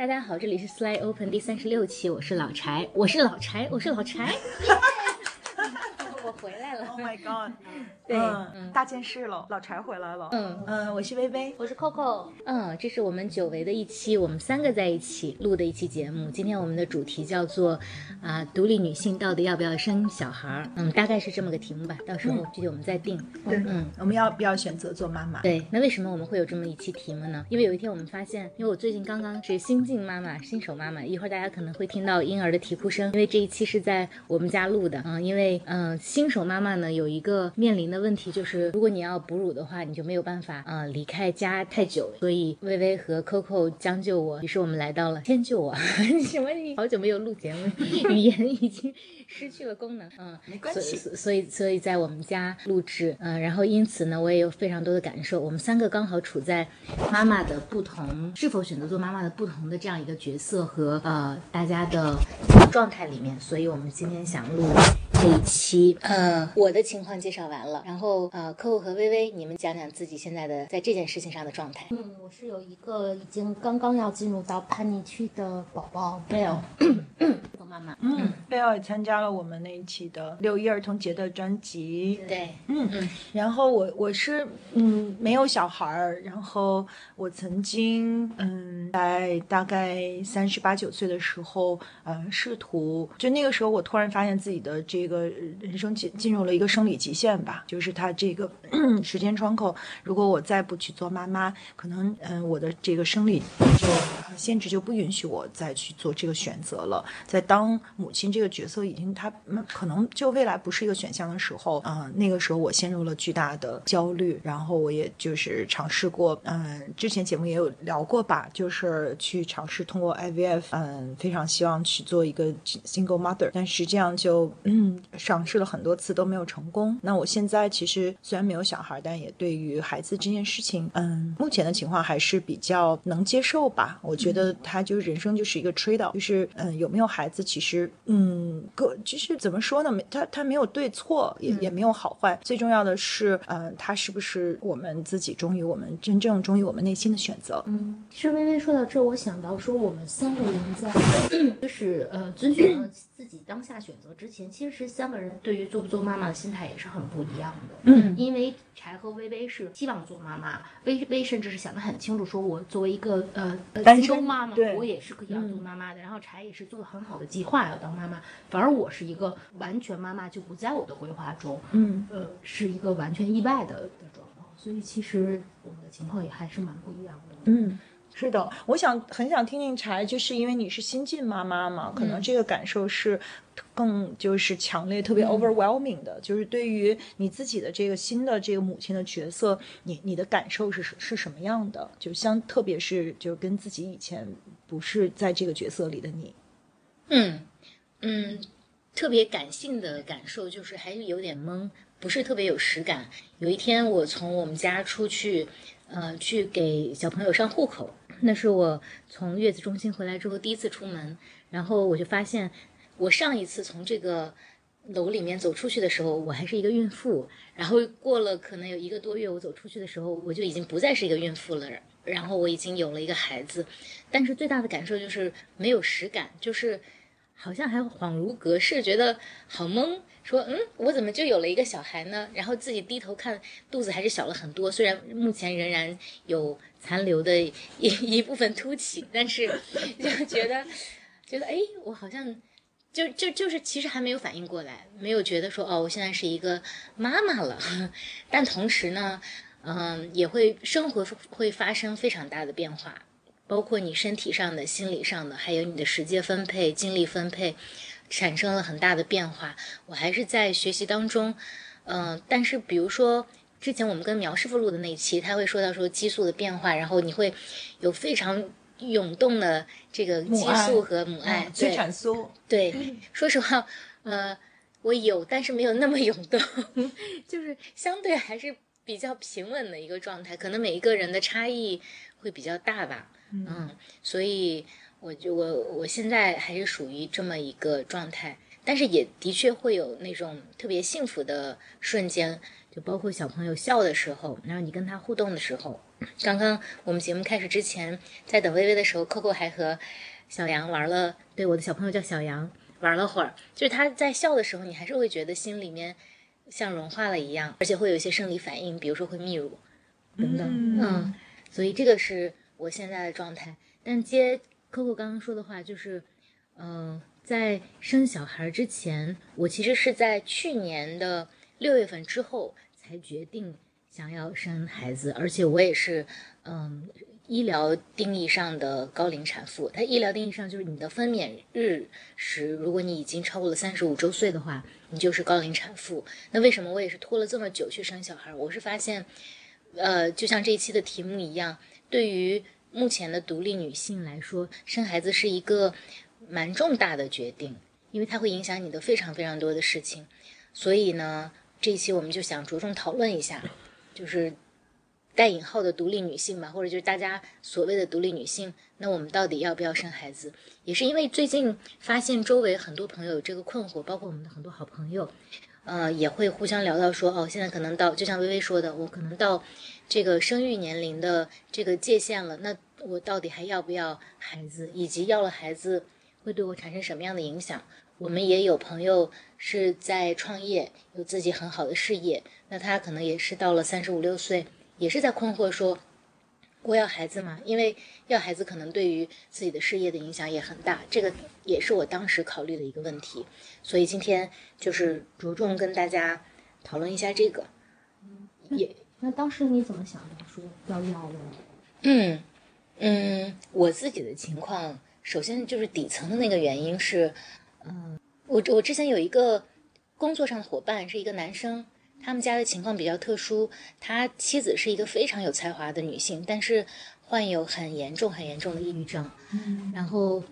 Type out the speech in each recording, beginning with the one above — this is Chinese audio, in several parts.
大家好，这里是 Slide Open 第三十六期，我是老柴，我是老柴，我是老柴，Oh my god！对嗯，大件事了，老柴回来了。嗯嗯，我是薇薇。我是 Coco，嗯，这是我们久违的一期，我们三个在一起录的一期节目。今天我们的主题叫做啊、独立女性到底要不要生小孩儿？嗯，大概是这么个题目吧，到时候具体我们再定。对，嗯，我们要不要选择做妈妈？对，那为什么我们会有这么一期题目呢？因为有一天我们发现，因为我最近刚刚是新晋妈妈、新手妈妈，一会儿大家可能会听到婴儿的啼哭声，因为这一期是在我们家录的嗯，因为嗯、呃新手妈妈呢有一个面临的问题就是，如果你要哺乳的话，你就没有办法呃离开家太久，所以微微和 Coco 将就我，于是我们来到了迁就我，什么？你好久没有录节目，语言已经失去了功能，嗯，没关系所所以所以在我们家录制，嗯、然后因此呢，我也有非常多的感受。我们三个刚好处在妈妈的不同，是否选择做妈妈的不同的这样一个角色和呃大家的状态里面，所以我们今天想录。这一期，嗯，我的情况介绍完了，然后呃，客户和微微，你们讲讲自己现在的在这件事情上的状态。嗯，我是有一个已经刚刚要进入到叛逆期的宝宝 Bell，做 妈妈。嗯，贝尔也参加了我们那一期的六一儿童节的专辑。对，嗯嗯，然后我我是嗯没有小孩儿，然后我曾经嗯在大概三十八九岁的时候，呃试图就那个时候我突然发现自己的这个个人生进进入了一个生理极限吧，就是他这个 时间窗口，如果我再不去做妈妈，可能嗯我的这个生理就限制就不允许我再去做这个选择了，在当母亲这个角色已经它嗯可能就未来不是一个选项的时候，嗯、那个时候我陷入了巨大的焦虑，然后我也就是尝试过，嗯、之前节目也有聊过吧，就是去尝试通过 IVF，嗯、非常希望去做一个 single mother，但实际上就嗯尝试了很多次都没有成功。那我现在其实虽然没有小孩，但也对于孩子这件事情，嗯，目前的情况还是比较能接受吧。我觉得他就是人生就是一个 trade off，就是嗯有没有孩子，其实嗯个就是怎么说呢？没他他没有对错，也也没有好坏，最重要的是，嗯，他是不是我们自己忠于我们真正忠于我们内心的选择？嗯，其实微微说到这，我想到说我们三个人在就是呃遵循了自己当下选择之前，其实三个人对于做不做妈妈的心态也是很不一样的。嗯因为柴和微微是希望做妈妈，微微甚至是想得很清楚，说我作为一个呃呃单身妈妈，我也是可以要做妈妈的。然后柴也是做了很好的计划要当妈妈，反而我是一个完全妈妈就不在我的规划中。嗯呃，是一个完全意外的的状况，所以其实我们的情况也还是蛮不一样的。嗯。是的，我想很想听听柴，就是因为你是新晋妈妈嘛，可能这个感受是更就是强烈、特别 overwhelming 的，就是对于你自己的这个新的这个母亲的角色，你你的感受是是什么样的？就相特别是就跟自己以前不是在这个角色里的你，嗯嗯，特别感性的感受就是还是有点懵，不是特别有实感。有一天我从我们家出去，呃，去给小朋友上户口，那是我从月子中心回来之后第一次出门，然后我就发现，我上一次从这个楼里面走出去的时候，我还是一个孕妇，然后过了可能有一个多月，我走出去的时候，我就已经不再是一个孕妇了，然后我已经有了一个孩子，但是最大的感受就是没有实感，就是。好像还恍如隔世，觉得好懵。说，嗯，我怎么就有了一个小孩呢？然后自己低头看，肚子还是小了很多。虽然目前仍然有残留的一 一部分凸起，但是就觉得，觉得，哎，我好像就就就是其实还没有反应过来，没有觉得说，哦，我现在是一个妈妈了。但同时呢，嗯，也会生活会发生非常大的变化。包括你身体上的、心理上的，还有你的时间分配、精力分配，产生了很大的变化。我还是在学习当中，嗯、但是比如说之前我们跟苗师傅录的那一期，他会说到说激素的变化，然后你会有非常涌动的这个激素和母爱，嗯催对产素，对，说实话，呃，我有，但是没有那么涌动，就是相对还是比较平稳的一个状态。可能每一个人的差异会比较大吧，嗯，所以我就我我现在还是属于这么一个状态，但是也的确会有那种特别幸福的瞬间，就包括小朋友笑的时候，然后你跟他互动的时候，刚刚我们节目开始之前，在等微微的时候，Coco 还和小杨玩了，对，我的小朋友叫小杨，玩了会儿。就是他在笑的时候，你还是会觉得心里面像融化了一样，而且会有一些生理反应，比如说会泌乳等等。嗯，所以这个是我现在的状态。但接 Coco 刚刚说的话，就是，嗯、在生小孩之前，我其实是在去年的六月份之后才决定想要生孩子，而且我也是，嗯，医疗定义上的高龄产妇。它医疗定义上就是你的分娩日时，如果你已经超过了三十五周岁的话，你就是高龄产妇。那为什么我也是拖了这么久去生小孩？我是发现，呃，就像这一期的题目一样，对于目前的独立女性来说，生孩子是一个蛮重大的决定，因为它会影响你的非常非常多的事情。所以呢，这一期我们就想着重讨论一下，就是带引号的独立女性吧，或者就是大家所谓的独立女性，那我们到底要不要生孩子？也是因为最近发现周围很多朋友有这个困惑，包括我们的很多好朋友，呃，也会互相聊到说，哦，现在可能到，就像微微说的，我可能到这个生育年龄的这个界限了，那我到底还要不要孩子，以及要了孩子会对我产生什么样的影响？我们也有朋友是在创业，有自己很好的事业，那他可能也是到了三十五六岁，也是在困惑说，我要孩子吗？因为要孩子可能对于自己的事业的影响也很大，这个也是我当时考虑的一个问题。所以今天就是着重跟大家讨论一下这个。也那当时你怎么想的？说要要的？嗯嗯，我自己的情况，首先就是底层的那个原因是，嗯、我我之前有一个工作上的伙伴是一个男生，他们家的情况比较特殊，他妻子是一个非常有才华的女性，但是患有很严重很严重的抑郁症，嗯然后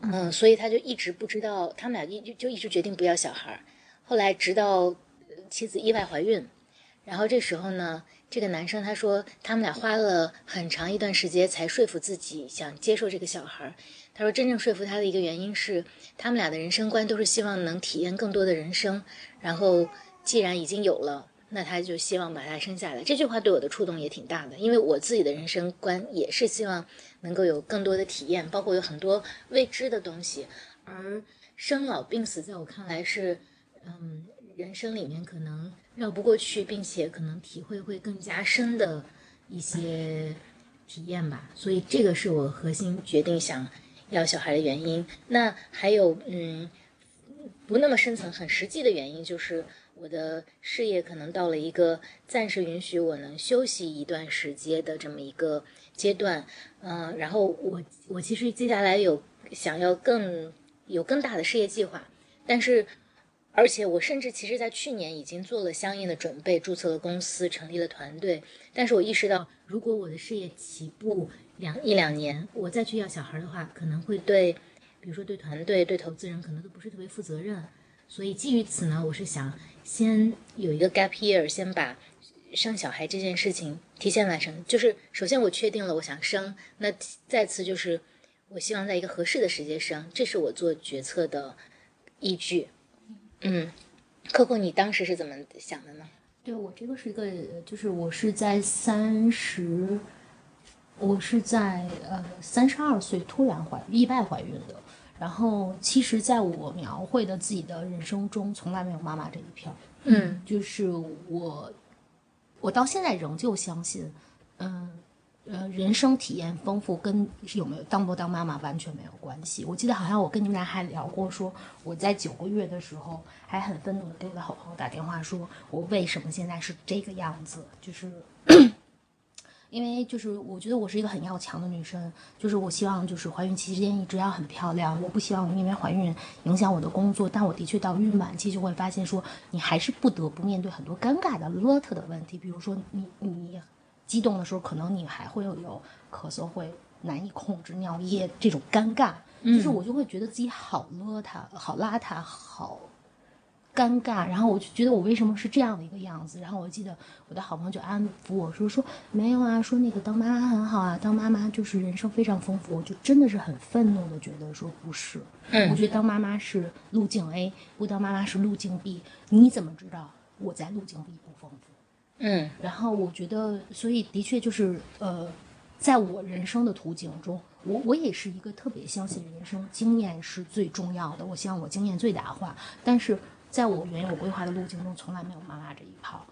嗯，所以他就一直不知道，他们俩一就就一直决定不要小孩儿，后来直到呃妻子意外怀孕，然后这时候呢，这个男生他说，他们俩花了很长一段时间才说服自己想接受这个小孩儿。他说，真正说服他的一个原因是，他们俩的人生观都是希望能体验更多的人生。然后，既然已经有了，那他就希望把他生下来。这句话对我的触动也挺大的，因为我自己的人生观也是希望能够有更多的体验，包括有很多未知的东西。而生老病死，在我看来是，嗯，人生里面可能绕不过去，并且可能体会会更加深的一些体验吧。所以这个是我核心决定想要小孩的原因。那还有，嗯，不那么深层、很实际的原因，就是我的事业可能到了一个暂时允许我能休息一段时间的这么一个阶段。嗯、然后我我其实接下来有想要更有更大的事业计划，但是。而且我甚至其实，在去年已经做了相应的准备，注册了公司，成立了团队。但是我意识到，如果我的事业起步两一两年，我再去要小孩的话，可能会对，比如说对团队、对投资人，可能都不是特别负责任。所以基于此呢，我是想先有一个 gap year，先把生小孩这件事情提前完成。就是首先我确定了我想生，那再次就是我希望在一个合适的时间生，这是我做决策的依据。嗯，Coco，你当时是怎么想的呢？对我这个是一个，就是我是在三十，我是在呃三十二岁突然怀意外怀孕的。然后其实，在我描绘的自己的人生中，从来没有妈妈这一片儿。嗯就是我，我到现在仍旧相信，嗯。呃，人生体验丰富跟有没有当不当妈妈完全没有关系。我记得好像我跟你们俩还聊过说我在九个月的时候还很愤怒的给我的好朋友打电话，说我为什么现在是这个样子，就是 因为就是我觉得我是一个很要强的女生，就是我希望就是怀孕期间一直要很漂亮，我不希望因为怀孕影响我的工作。但我的确到孕晚期就会发现说，你还是不得不面对很多尴尬的邋遢的问题，比如说你你激动的时候，可能你还会有有咳嗽，会难以控制尿液这种尴尬，就是我就会觉得自己好邋遢、好邋遢、好尴尬，然后我就觉得我为什么是这样的一个样子？然后我记得我的好朋友就安抚我说说没有啊，说那个当妈妈很好啊，当妈妈就是人生非常丰富。我就真的是很愤怒的觉得说不是，嗯我觉得当妈妈是路径 A，不当妈妈是路径 B。你怎么知道我在路径 B 不丰富？嗯然后我觉得，所以的确就是呃，在我人生的途径中，我我也是一个特别相信人生经验是最重要的。我希望我经验最大化，但是在我原有规划的路径中，从来没有妈妈这一套。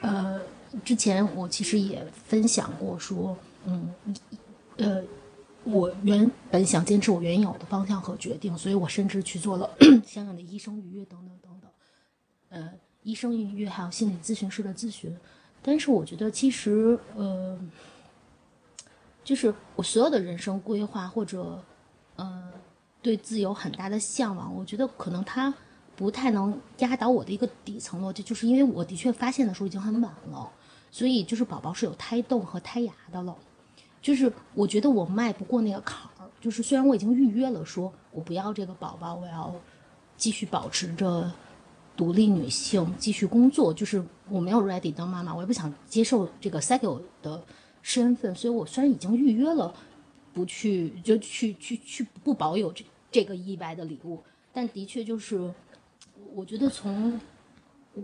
呃，之前我其实也分享过说，嗯，呃，我原本想坚持我原有的方向和决定，所以我甚至去做了 相应的医生预约等等等等。呃，医生预约还有心理咨询师的咨询，但是我觉得其实呃，就是我所有的人生规划或者呃对自由很大的向往，我觉得可能它不太能压倒我的一个底层逻辑，就是因为我的确发现的时候已经很晚了，所以就是宝宝是有胎动和胎芽的了。就是我觉得我迈不过那个坎儿，就是虽然我已经预约了，说我不要这个宝宝，我要继续保持着独立女性，继续工作，就是我没有 ready 当妈妈，我也不想接受这个 cycle 的身份，所以我虽然已经预约了，不去就去去去不保有这这个意外的礼物，但的确就是，我觉得从我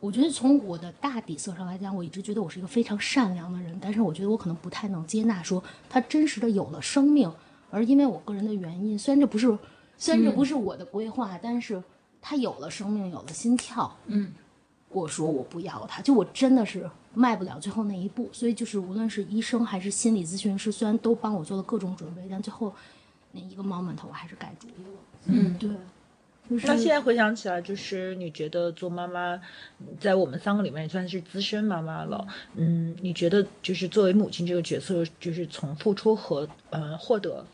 我觉得从我的大底色上来讲，我一直觉得我是一个非常善良的人，但是我觉得我可能不太能接纳说他真实的有了生命，而因为我个人的原因，虽然这不是虽然这不是我的规划，但是他有了生命，有了心跳，嗯，我说我不要他，就我真的是迈不了最后那一步，所以就是无论是医生还是心理咨询师，虽然都帮我做了各种准备，但最后那一个 moment 我还是改主意了，嗯。对。就是那现在回想起来，就是你觉得做妈妈，在我们三个里面也算是资深妈妈了。嗯，你觉得就是作为母亲这个角色，就是从付出和呃获得，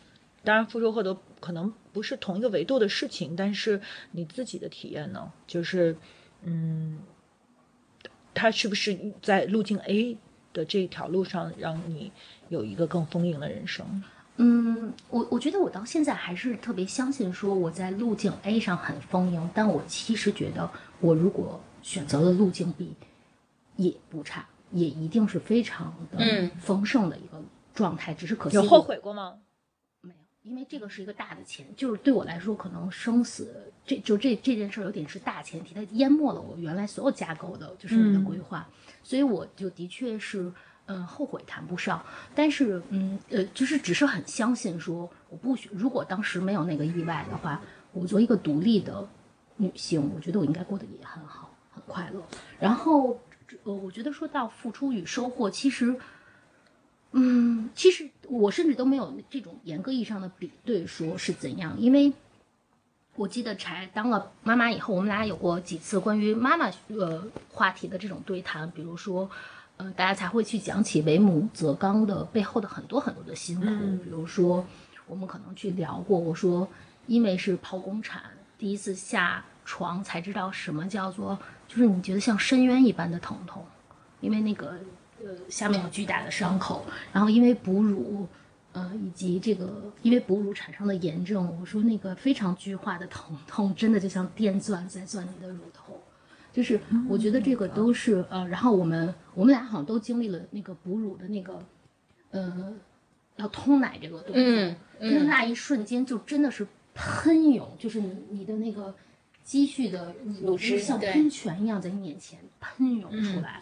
当然付出获得可能不是同一个维度的事情，但是你自己的体验呢，就是嗯，它是不是在路径 A 的这条路上，让你有一个更丰盈的人生？嗯，我我觉得我到现在还是特别相信，说我在路径 A 上很丰盈，但我其实觉得，我如果选择了路径 B，也不差，也一定是非常的嗯丰盛的一个状态。只是可惜有后悔过吗？没有，因为这个是一个大的前，就是对我来说，可能生死这就这这件事儿有点是大前提，它淹没了我原来所有架构的，就是你的规划，所以我就的确是。嗯，后悔谈不上，但是嗯呃，就是只是很相信说，我不许如果当时没有那个意外的话，我作为一个独立的女性，我觉得我应该过得也很好，很快乐。然后呃，我觉得说到付出与收获，其实嗯，其实我甚至都没有这种严格意义上的比对，说是怎样，因为我记得柴当了妈妈以后，我们俩有过几次关于妈妈呃话题的这种对谈，比如说，呃，大家才会去讲起为母则刚的背后的很多很多的辛苦，比如说我们可能去聊过，我说因为是剖宫产，第一次下床才知道什么叫做，就是你觉得像深渊一般的疼痛，因为那个呃下面有巨大的伤口，然后因为哺乳，呃以及这个因为哺乳产生的炎症，我说那个非常剧化的疼痛，真的就像电钻在钻你的乳头，就是我觉得这个都是呃，然后我们我们俩好像都经历了那个哺乳的那个呃要通奶这个动作，嗯就是那一瞬间就真的是喷涌，就是你你的那个积蓄的乳汁像喷泉一样在你眼前喷涌出来，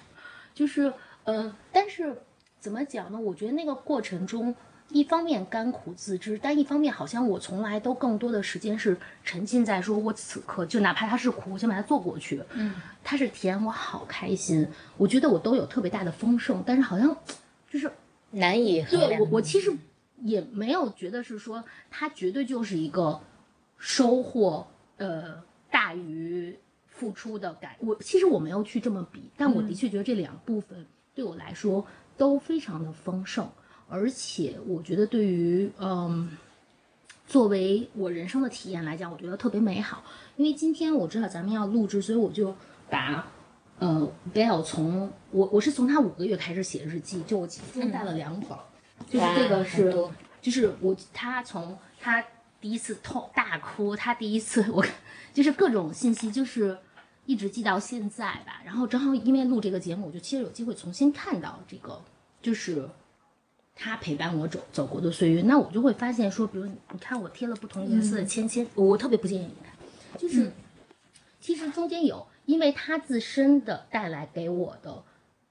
就是呃，但是怎么讲呢？我觉得那个过程中，一方面甘苦自知，但一方面好像我从来都更多的时间是沉浸在说，我此刻就哪怕它是苦，我先把它做过去，嗯，它是甜，我好开心，我觉得我都有特别大的丰盛，但是好像就是难以对我，我其实也没有觉得是说它绝对就是一个收获，呃，大于付出的感。我其实我没有去这么比，但我的确觉得这两部分对我来说都非常的丰盛，而且我觉得对于嗯。作为我人生的体验来讲，我觉得特别美好。因为今天我知道咱们要录制，所以我就把呃 Bell 从我我是从他五个月开始写日记，就我今天带了两本儿，就是这个是就是我他从他第一次痛大哭，他第一次 我就是各种信息就是一直记到现在吧。然后正好因为录这个节目，我就其实有机会重新看到这个，就是他陪伴我走走过的岁月。那我就会发现说，比如你你看我贴了不同颜色的签签，我特别不建议你看，就是、其实中间有因为他自身的带来给我的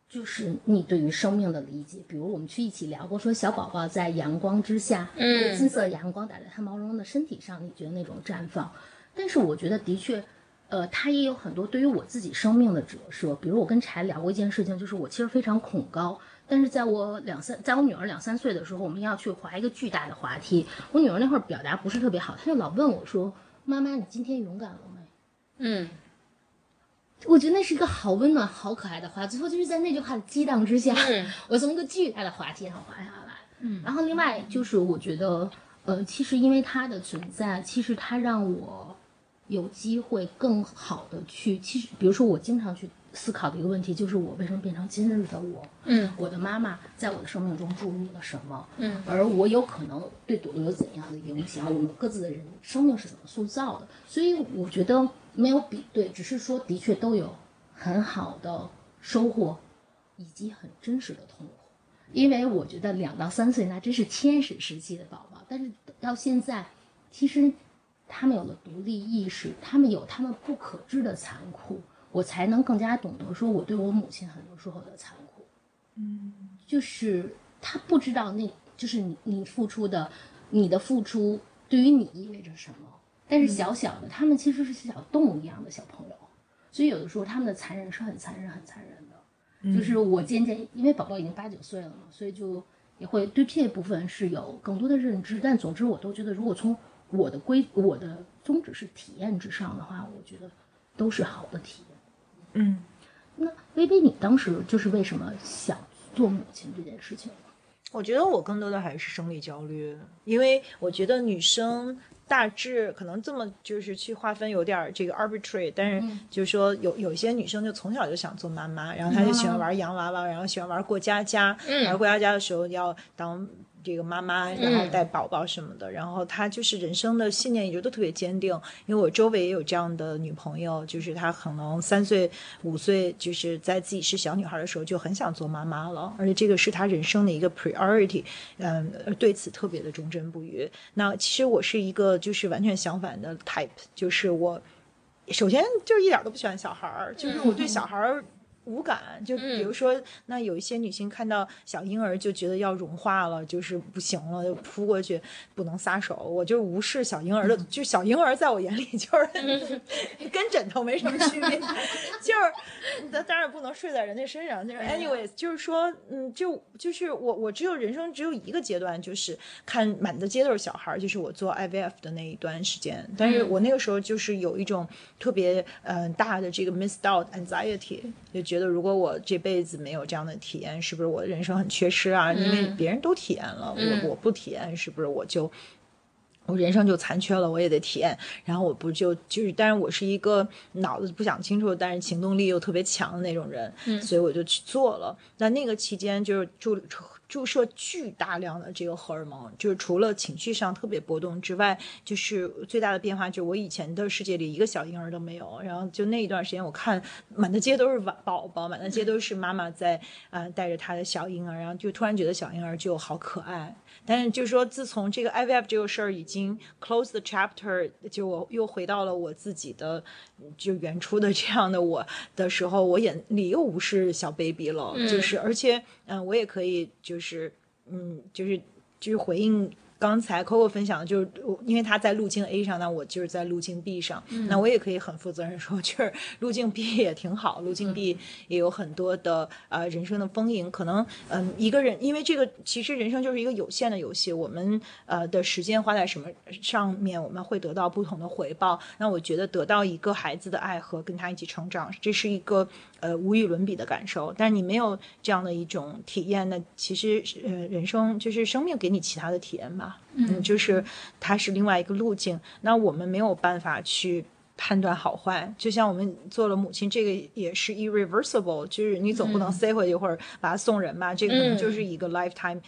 就是你对于生命的理解，比如我们去一起聊过，说小宝宝在阳光之下，嗯金色阳光打在他毛茸茸的身体上，你觉得那种绽放？但是我觉得的确，呃，他也有很多对于我自己生命的折射。比如我跟柴聊过一件事情，就是我其实非常恐高，但是在我两三，在我女儿两三岁的时候，我们要去滑一个巨大的滑梯，我女儿那会儿表达不是特别好，她就老问我说：“妈妈，你今天勇敢了没？”嗯我觉得那是一个好温暖、好可爱的话。最后就是在那句话的激荡之下，嗯 我从一个巨大的滑梯上滑下来。嗯，然后另外就是我觉得，呃，其实因为它的存在，其实它让我有机会更好的去，其实比如说我经常去思考的一个问题，就是我为什么变成今日的我？嗯我的妈妈在我的生命中注入了什么？嗯，而我有可能对朵朵有怎样的影响？我们各自的人生命是怎么塑造的？所以我觉得没有比对，只是说的确都有很好的收获，以及很真实的痛苦。因为我觉得两到三岁那真是天使时期的宝宝，但是到现在，其实他们有了独立意识，他们有他们不可知的残酷，我才能更加懂得说我对我母亲很多时候的残酷。嗯就是他不知道那，就是你你付出的，你的付出对于你意味着什么。但是小小的，他们其实是小动物一样的小朋友，所以有的时候他们的残忍是很残忍、很残忍的。就是我渐渐，因为宝宝已经八九岁了嘛，所以就也会对这部分是有更多的认知。但总之，我都觉得，如果从我的规、我的宗旨是体验之上的话，我觉得都是好的体验。嗯，那微微，你当时就是为什么想做母亲这件事情？我觉得我更多的还是生理焦虑，因为我觉得女生大致可能这么就是去划分有点儿这个 arbitrary，但是就是说有有一些女生就从小就想做妈妈，然后她就喜欢玩洋娃娃，然后喜欢玩过家家，玩过家家的时候要当。这个妈妈，然后带宝宝什么的，然后她就是人生的信念一直都特别坚定。因为我周围也有这样的女朋友，就是她可能三岁、五岁，就是在自己是小女孩的时候就很想做妈妈了，而且这个是她人生的一个 priority，嗯，对此特别的忠贞不渝。那其实我是一个就是完全相反的 type，就是我首先就是一点都不喜欢小孩儿，就是我对小孩儿。无感，就比如说，那有一些女性看到小婴儿就觉得要融化了，就是不行了，就扑过去，不能撒手。我就无视小婴儿的，就小婴儿在我眼里就是 跟枕头没什么区别，就是当当然不能睡在人家身上。就是 anyways，就是说，嗯，就就是我我只有人生只有一个阶段，就是看满大街都是小孩，就是我做 IVF 的那一段时间。但是我那个时候就是有一种特别嗯、呃、大的这个 missed out anxiety，就觉得如果我这辈子没有这样的体验，是不是我的人生很缺失啊？因为别人都体验了，我我不体验，是不是我就我人生就残缺了？我也得体验。然后我不就就是，但是我是一个脑子不想清楚，但是行动力又特别强的那种人，所以我就去做了。那那个期间就是注注射巨大量的这个荷尔蒙，就是除了情绪上特别波动之外，就是最大的变化就是我以前的世界里一个小婴儿都没有。然后就那一段时间，我看满大街都是宝宝，满大街都是妈妈在啊、带着她的小婴儿，然后就突然觉得小婴儿就好可爱。但是就是说，自从这个 IVF 这个事儿已经 close the chapter，就我又回到了我自己的就原初的这样的我的时候，我眼里又不是小 baby 了，嗯就是而且嗯、呃，我也可以就是嗯，就是就是回应。刚才 Coco 分享的就是，因为他在路径 A 上，那我就是在路径 B 上，嗯那我也可以很负责任说，就是路径 B 也挺好，路径 B 也有很多的呃人生的丰盈。可能嗯、呃、一个人，因为这个其实人生就是一个有限的游戏，我们呃的时间花在什么上面，我们会得到不同的回报。那我觉得得到一个孩子的爱和跟他一起成长，这是一个呃无与伦比的感受。但是你没有这样的一种体验，那其实呃人生就是生命给你其他的体验吧。嗯，就是它是另外一个路径。那我们没有办法去判断好坏，就像我们做了母亲，这个也是 irreversible，就是你总不能塞回去或者把它送人吧，这个可能就是一个 lifetime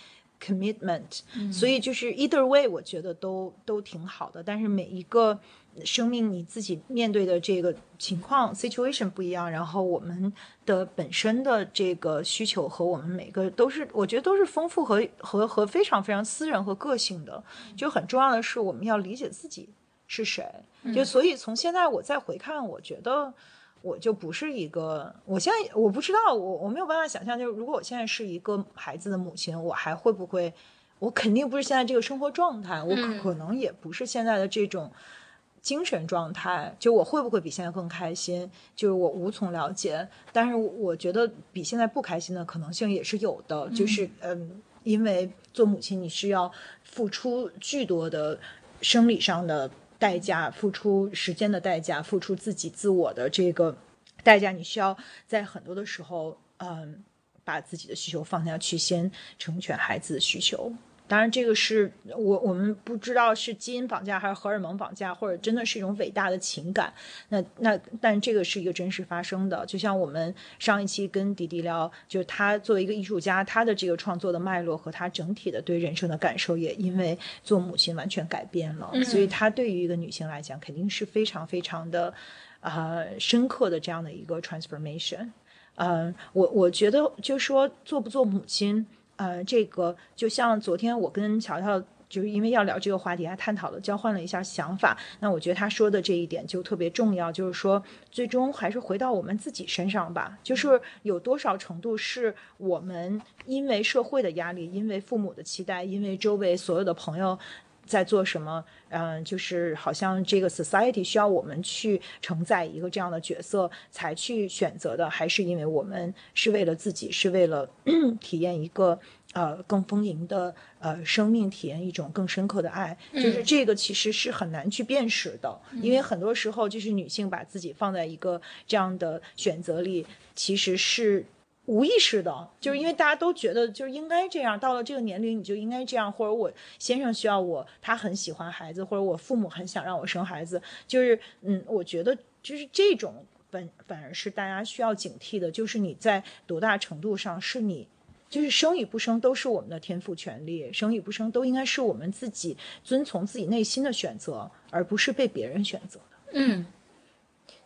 commitment。所以就是 either way，我觉得都都挺好的。但是每一个生命你自己面对的这个情况 situation 不一样，然后我们的本身的这个需求和我们每个都是，我觉得都是丰富和和和非常非常私人和个性的。就很重要的是，我们要理解自己是谁。就所以从现在我再回看，我觉得我就不是一个，我现在我不知道，我我没有办法想象，就是如果我现在是一个孩子的母亲，我还会不会？我肯定不是现在这个生活状态，我可能也不是现在的这种精神状态。就我会不会比现在更开心？就是我无从了解。但是我觉得比现在不开心的可能性也是有的。就是嗯，因为做母亲你是要付出巨多的生理上的代价，付出时间的代价，付出自己自我的这个代价。你需要在很多的时候，嗯，把自己的需求放下去，先成全孩子的需求。当然，这个是我我们不知道是基因绑架还是荷尔蒙绑架，或者真的是一种伟大的情感。那那，但这个是一个真实发生的。就像我们上一期跟迪迪聊，就是他作为一个艺术家，他的这个创作的脉络和他整体的对人生的感受，也因为做母亲完全改变了。所以，他对于一个女性来讲，肯定是非常非常的啊深刻的这样的一个 transformation。嗯，我我觉得就说做不做母亲。呃，这个就像昨天我跟乔乔，就是因为要聊这个话题，还探讨了、交换了一下想法。那我觉得他说的这一点就特别重要，就是说，最终还是回到我们自己身上吧。就是有多少程度是我们因为社会的压力、因为父母的期待、因为周围所有的朋友。在做什么？嗯，就是好像这个 society 需要我们去承载一个这样的角色才去选择的，还是因为我们是为了自己，是为了 体验一个呃更丰盈的呃生命，体验一种更深刻的爱？就是这个其实是很难去辨识的，因为很多时候就是女性把自己放在一个这样的选择里，其实是。无意识的，就是因为大家都觉得就是应该这样，到了这个年龄你就应该这样，或者我先生需要我，他很喜欢孩子，或者我父母很想让我生孩子，就是嗯，我觉得就是这种反反而是大家需要警惕的，就是你在多大程度上是你，就是生与不生都是我们的天赋权利，生与不生都应该是我们自己遵从自己内心的选择，而不是被别人选择的。嗯，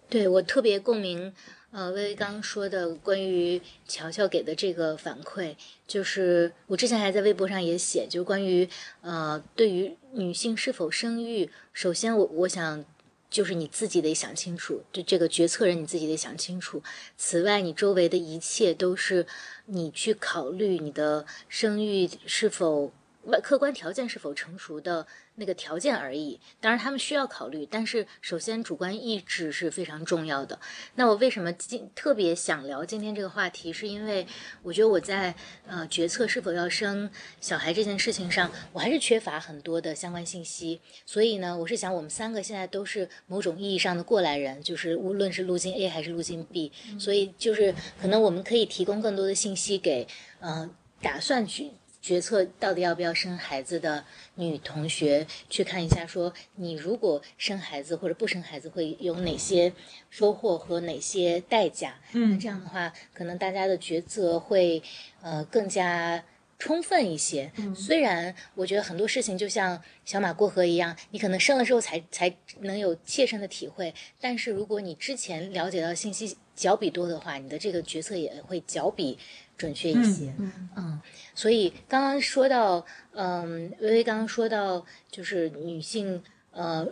对我特别共鸣。呃，薇薇刚刚说的关于乔乔给的这个反馈，就是我之前还在微博上也写，就关于呃，对于女性是否生育，首先我我想就是你自己得想清楚，就这个决策人你自己得想清楚。此外，你周围的一切都是你去考虑你的生育是否外客观条件是否成熟的。那个条件而已，当然他们需要考虑，但是首先主观意志是非常重要的。那我为什么今特别想聊今天这个话题，是因为我觉得我在呃决策是否要生小孩这件事情上，我还是缺乏很多的相关信息。所以呢，我是想我们三个现在都是某种意义上的过来人，就是无论是路径 A 还是路径 B，所以就是可能我们可以提供更多的信息给呃打算去。决策到底要不要生孩子的女同学去看一下，说你如果生孩子或者不生孩子会有哪些收获和哪些代价？嗯，这样的话，可能大家的抉择会呃更加充分一些。虽然我觉得很多事情就像小马过河一样，你可能生了之后才才能有切身的体会，但是如果你之前了解到信息较比多的话，你的这个决策也会较比。准确一些，嗯，所以刚刚说到，嗯，微微刚刚说到，就是女性，呃，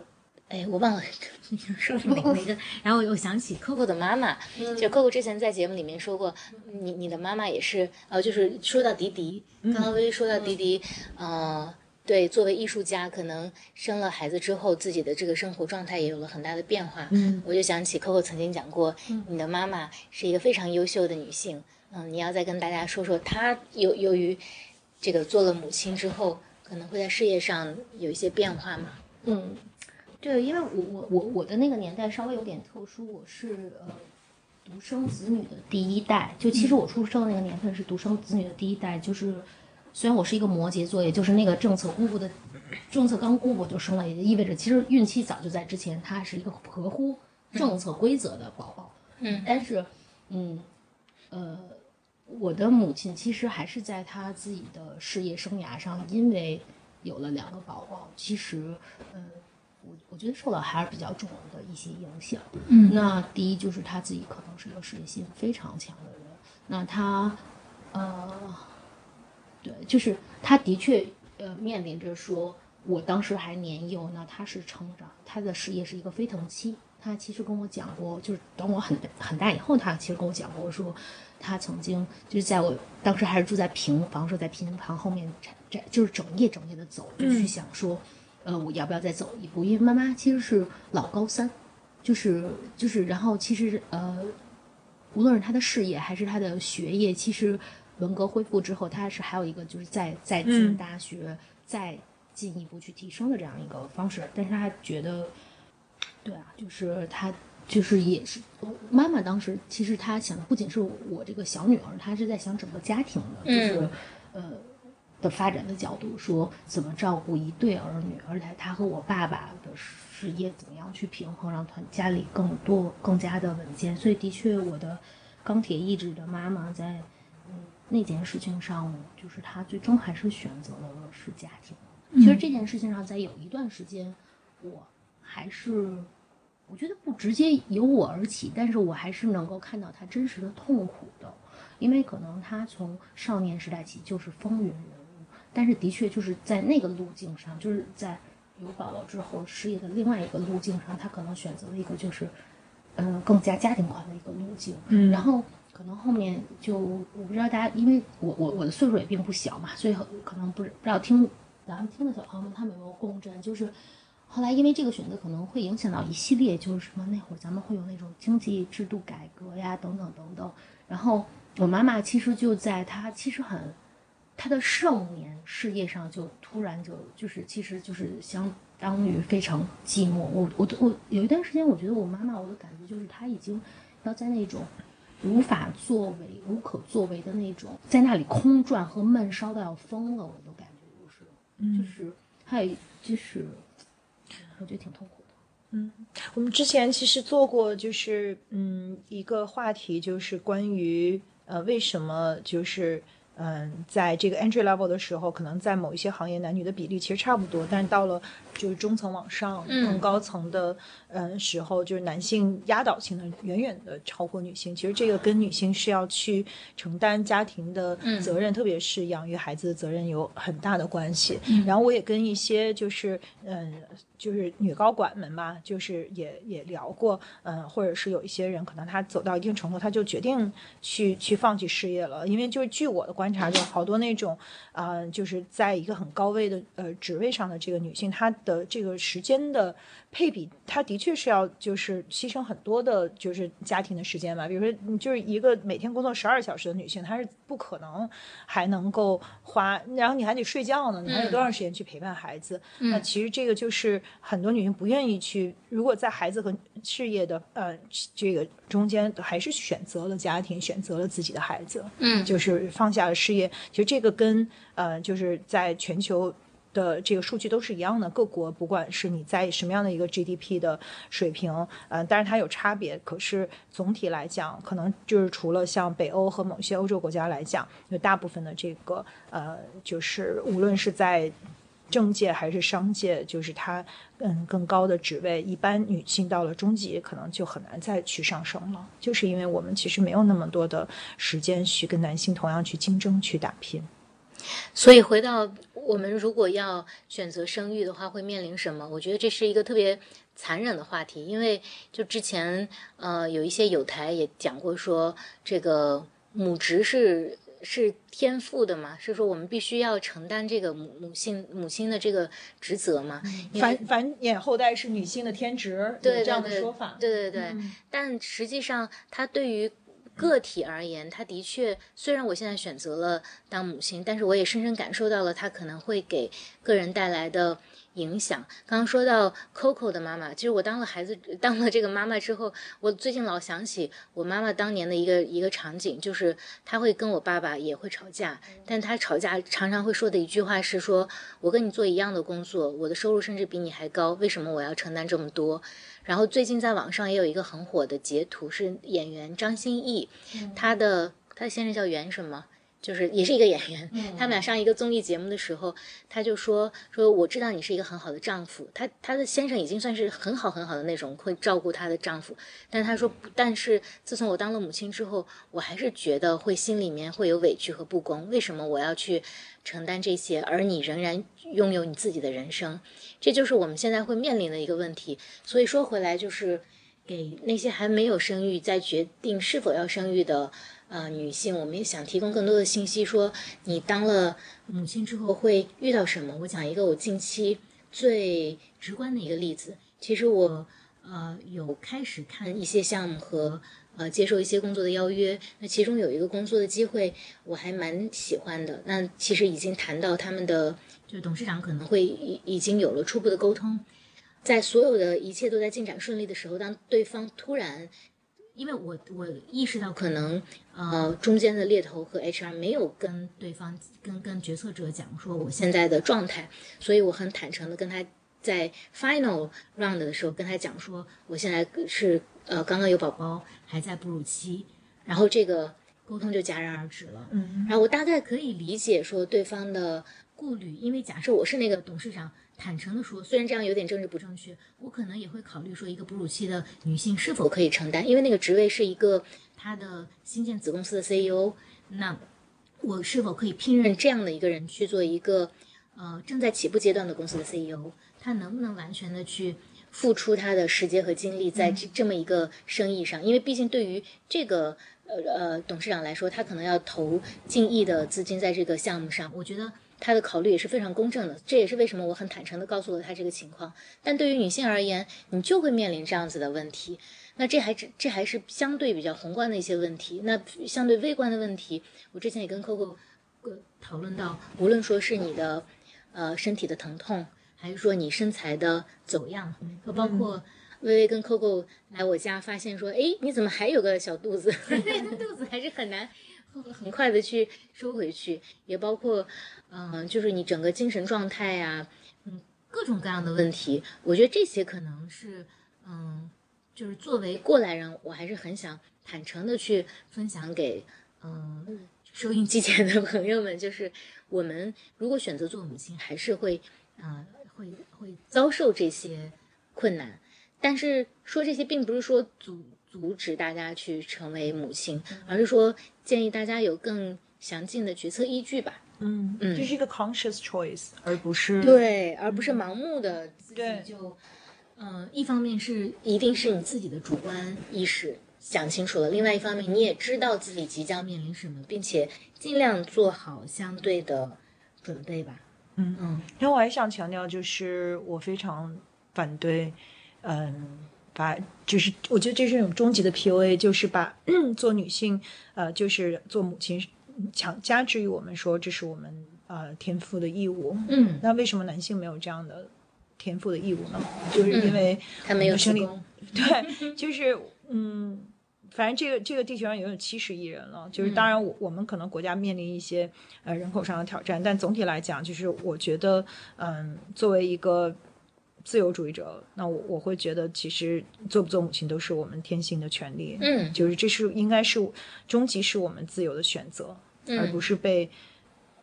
哎，我忘了说哪哪个，然后我又想起 Coco 的妈妈，就 Coco 之前在节目里面说过，你你的妈妈也是，呃，就是说到迪迪，刚刚微微说到迪迪，呃，对，作为艺术家，可能生了孩子之后，自己的这个生活状态也有了很大的变化，嗯，我就想起 Coco 曾经讲过，你的妈妈是一个非常优秀的女性。嗯，你要再跟大家说说，她由由于这个做了母亲之后，可能会在事业上有一些变化吗？嗯，对，因为我我我我的那个年代稍微有点特殊，我是呃独生子女的第一代，就其实我出生的那个年份是独生子女的第一代，就是虽然我是一个摩羯座，也就是那个政策公布的政策刚公布就生了，也就意味着其实孕期早就在之前，他是一个合乎政策规则的宝宝。嗯，但是嗯呃。我的母亲其实还是在她自己的事业生涯上，因为有了两个宝宝，其实，嗯，我我觉得受到还是比较重的一些影响。嗯，那第一就是她自己可能是一个事业心非常强的人，那她，呃，对，就是她的确呃面临着说，我当时还年幼，那她是成长，她的事业是一个飞腾期。她其实跟我讲过，就是等我很很大以后，她其实跟我讲过，说他曾经就是在我当时还是住在平房，说在平房后面，这就是整夜整夜的走，就去想说，呃，我要不要再走一步？因为妈妈其实是老高三，就是就是，然后其实呃，无论是他的事业还是他的学业，其实文革恢复之后，他是还有一个就是在再进大学，再进一步去提升的这样一个方式，但是他觉得。对啊，就是他，就是也是妈妈当时，其实她想的不仅是我这个小女儿，她是在想整个家庭的，就是呃的发展的角度，说怎么照顾一对儿女，而且她和我爸爸的事业怎么样去平衡，让团家里更多更加的稳健。所以的确，我的钢铁意志的妈妈在嗯那件事情上，就是她最终还是选择了是家庭。其实这件事情上，在有一段时间，我还是。我觉得不直接由我而起，但是我还是能够看到他真实的痛苦的，因为可能他从少年时代起就是风云人物，但是的确就是在那个路径上，就是在有宝宝之后事业的另外一个路径上，他可能选择了一个就是，嗯，更加家庭化的一个路径。嗯，然后可能后面就我不知道大家，因为我我我的岁数也并不小嘛，所以可能不不知道听咱们听的小朋友们他们有没有共振，就是。后来，因为这个选择可能会影响到一系列，就是什么那会儿咱们会有那种经济制度改革呀，等等等等。然后我妈妈其实就在她其实很她的盛年事业上，就突然就就是其实就是相当于非常寂寞。我我我有一段时间，我觉得我妈妈我的感觉就是她已经要在那种无法作为、无可作为的那种，在那里空转和闷烧到要疯了。我都感觉就是，就是还有就是。我觉得挺痛苦的。嗯，我们之前其实做过，就是嗯一个话题，就是关于呃为什么就是嗯在这个 entry level 的时候，可能在某一些行业男女的比例其实差不多，但是到了就是中层往上更高层的嗯时候，就是男性压倒性的远远的超过女性。其实这个跟女性是要去承担家庭的责任，特别是养育孩子的责任有很大的关系。然后我也跟一些就是嗯。就是女高管们吧，就是也也聊过，嗯，或者是有一些人可能她走到一定程度，她就决定去去放弃事业了，因为就是据我的观察，就好多那种啊，就是在一个很高位的呃职位上的这个女性，她的这个时间的。配比，他的确是要就是牺牲很多的，就是家庭的时间嘛。比如说，你就是一个每天工作十二小时的女性，她是不可能还能够花，然后你还得睡觉呢，你还有多长时间去陪伴孩子？那其实这个就是很多女性不愿意去。如果在孩子和事业的呃这个中间，还是选择了家庭，选择了自己的孩子，嗯，就是放下了事业。其实这个跟呃就是在全球。的这个数据都是一样的，各国不管是你在什么样的一个 GDP 的水平，嗯，但是它有差别。可是总体来讲，可能就是除了像北欧和某些欧洲国家来讲，有大部分的这个呃，就是无论是在政界还是商界，就是它嗯更高的职位，一般女性到了中级可能就很难再去上升了，就是因为我们其实没有那么多的时间去跟男性同样去竞争去打拼。所以回到我们如果要选择生育的话，会面临什么？我觉得这是一个特别残忍的话题，因为就之前呃有一些有台也讲过说，这个母职是是天赋的嘛，是说我们必须要承担这个母母性母亲的这个职责嘛。繁繁衍后代是女性的天职，对这样的说法。对对对，但实际上它对于。个体而言，他的确，虽然我现在选择了当母亲，但是我也深深感受到了他可能会给个人带来的影响。刚刚说到 Coco 的妈妈，其实我当了孩子，当了这个妈妈之后，我最近老想起我妈妈当年的一个一个场景，就是她会跟我爸爸也会吵架，但她吵架常常会说的一句话是说：“我跟你做一样的工作，我的收入甚至比你还高，为什么我要承担这么多？”然后最近在网上也有一个很火的截图，是演员张歆艺，她的她的先生叫袁什么，就是也是一个演员。他们俩上一个综艺节目的时候，他就说说我知道你是一个很好的丈夫，他他的先生已经算是很好很好的那种会照顾他的丈夫，但他说但是自从我当了母亲之后，我还是觉得会心里面会有委屈和不公，为什么我要去承担这些，而你仍然拥有你自己的人生？这就是我们现在会面临的一个问题。所以说回来，就是给那些还没有生育、在决定是否要生育的呃女性，我们也想提供更多的信息，说你当了母亲之后会遇到什么。我讲一个我近期最直观的一个例子，其实我呃有开始看一些项目和呃接受一些工作的邀约，那其中有一个工作的机会我还蛮喜欢的，那其实已经谈到他们的。就是董事长可能会已已经有了初步的沟通，在所有的一切都在进展顺利的时候，当对方突然，因为我我意识到可能呃中间的猎头和 HR 没有跟对方跟跟决策者讲说我现在的状态，所以我很坦诚的跟他在 final round 的时候跟他讲说我现在是呃刚刚有宝宝还在哺乳期，然后这个沟通就戛然而止了。嗯，然后我大概可以理解说对方的。顾虑，因为假设我是那个董事长，坦诚的说，虽然这样有点政治不正确，我可能也会考虑说，一个哺乳期的女性是否可以承担，因为那个职位是一个她的新建子公司的 CEO，那我是否可以聘任这样的一个人去做一个呃正在起步阶段的公司的 CEO，他能不能完全的去付出他的时间和精力在这这么一个生意上？因为毕竟对于这个呃呃董事长来说，他可能要投近亿的资金在这个项目上，我觉得。他的考虑也是非常公正的，这也是为什么我很坦诚的告诉了他这个情况。但对于女性而言，你就会面临这样子的问题。那这还这这还是相对比较宏观的一些问题。那相对微观的问题，我之前也跟 Coco 讨论到，无论说是你的呃身体的疼痛，还是说你身材的走样，包括微微跟 Coco 来我家发现说，哎，你怎么还有个小肚子？肚子还是很难。很快的去收回去，也包括，嗯，就是你整个精神状态呀，嗯，各种各样的问题。我觉得这些可能是，嗯，就是作为过来人，我还是很想坦诚的去分享给，嗯，收音机前的朋友们，就是我们如果选择做母亲，还是会，啊，会会遭受这些困难。但是说这些，并不是说阻。阻止大家去成为母亲，而是说建议大家有更详尽的决策依据吧。嗯嗯，这是一个 conscious choice，而不是对，而不是盲目的自己就，嗯，一方面是一定是你自己的主观意识想清楚了，另外一方面你也知道自己即将面临什么，并且尽量做好相对的准备吧。嗯嗯，然后我还想强调，就是我非常反对，嗯。把就是我觉得这是一种终极的 PUA，就是把 做女性呃就是做母亲强加之于我们说这是我们呃天赋的义务。嗯，那为什么男性没有这样的天赋的义务呢？就是因为他没有生理。对，就是嗯，反正这个这个地球上已经有七十亿人了，就是当然我我们可能国家面临一些呃人口上的挑战，但总体来讲，就是我觉得嗯，作为一个。自由主义者，那我我会觉得，其实做不做母亲都是我们天性的权利。嗯，就是这是应该是终极是我们自由的选择，而不是被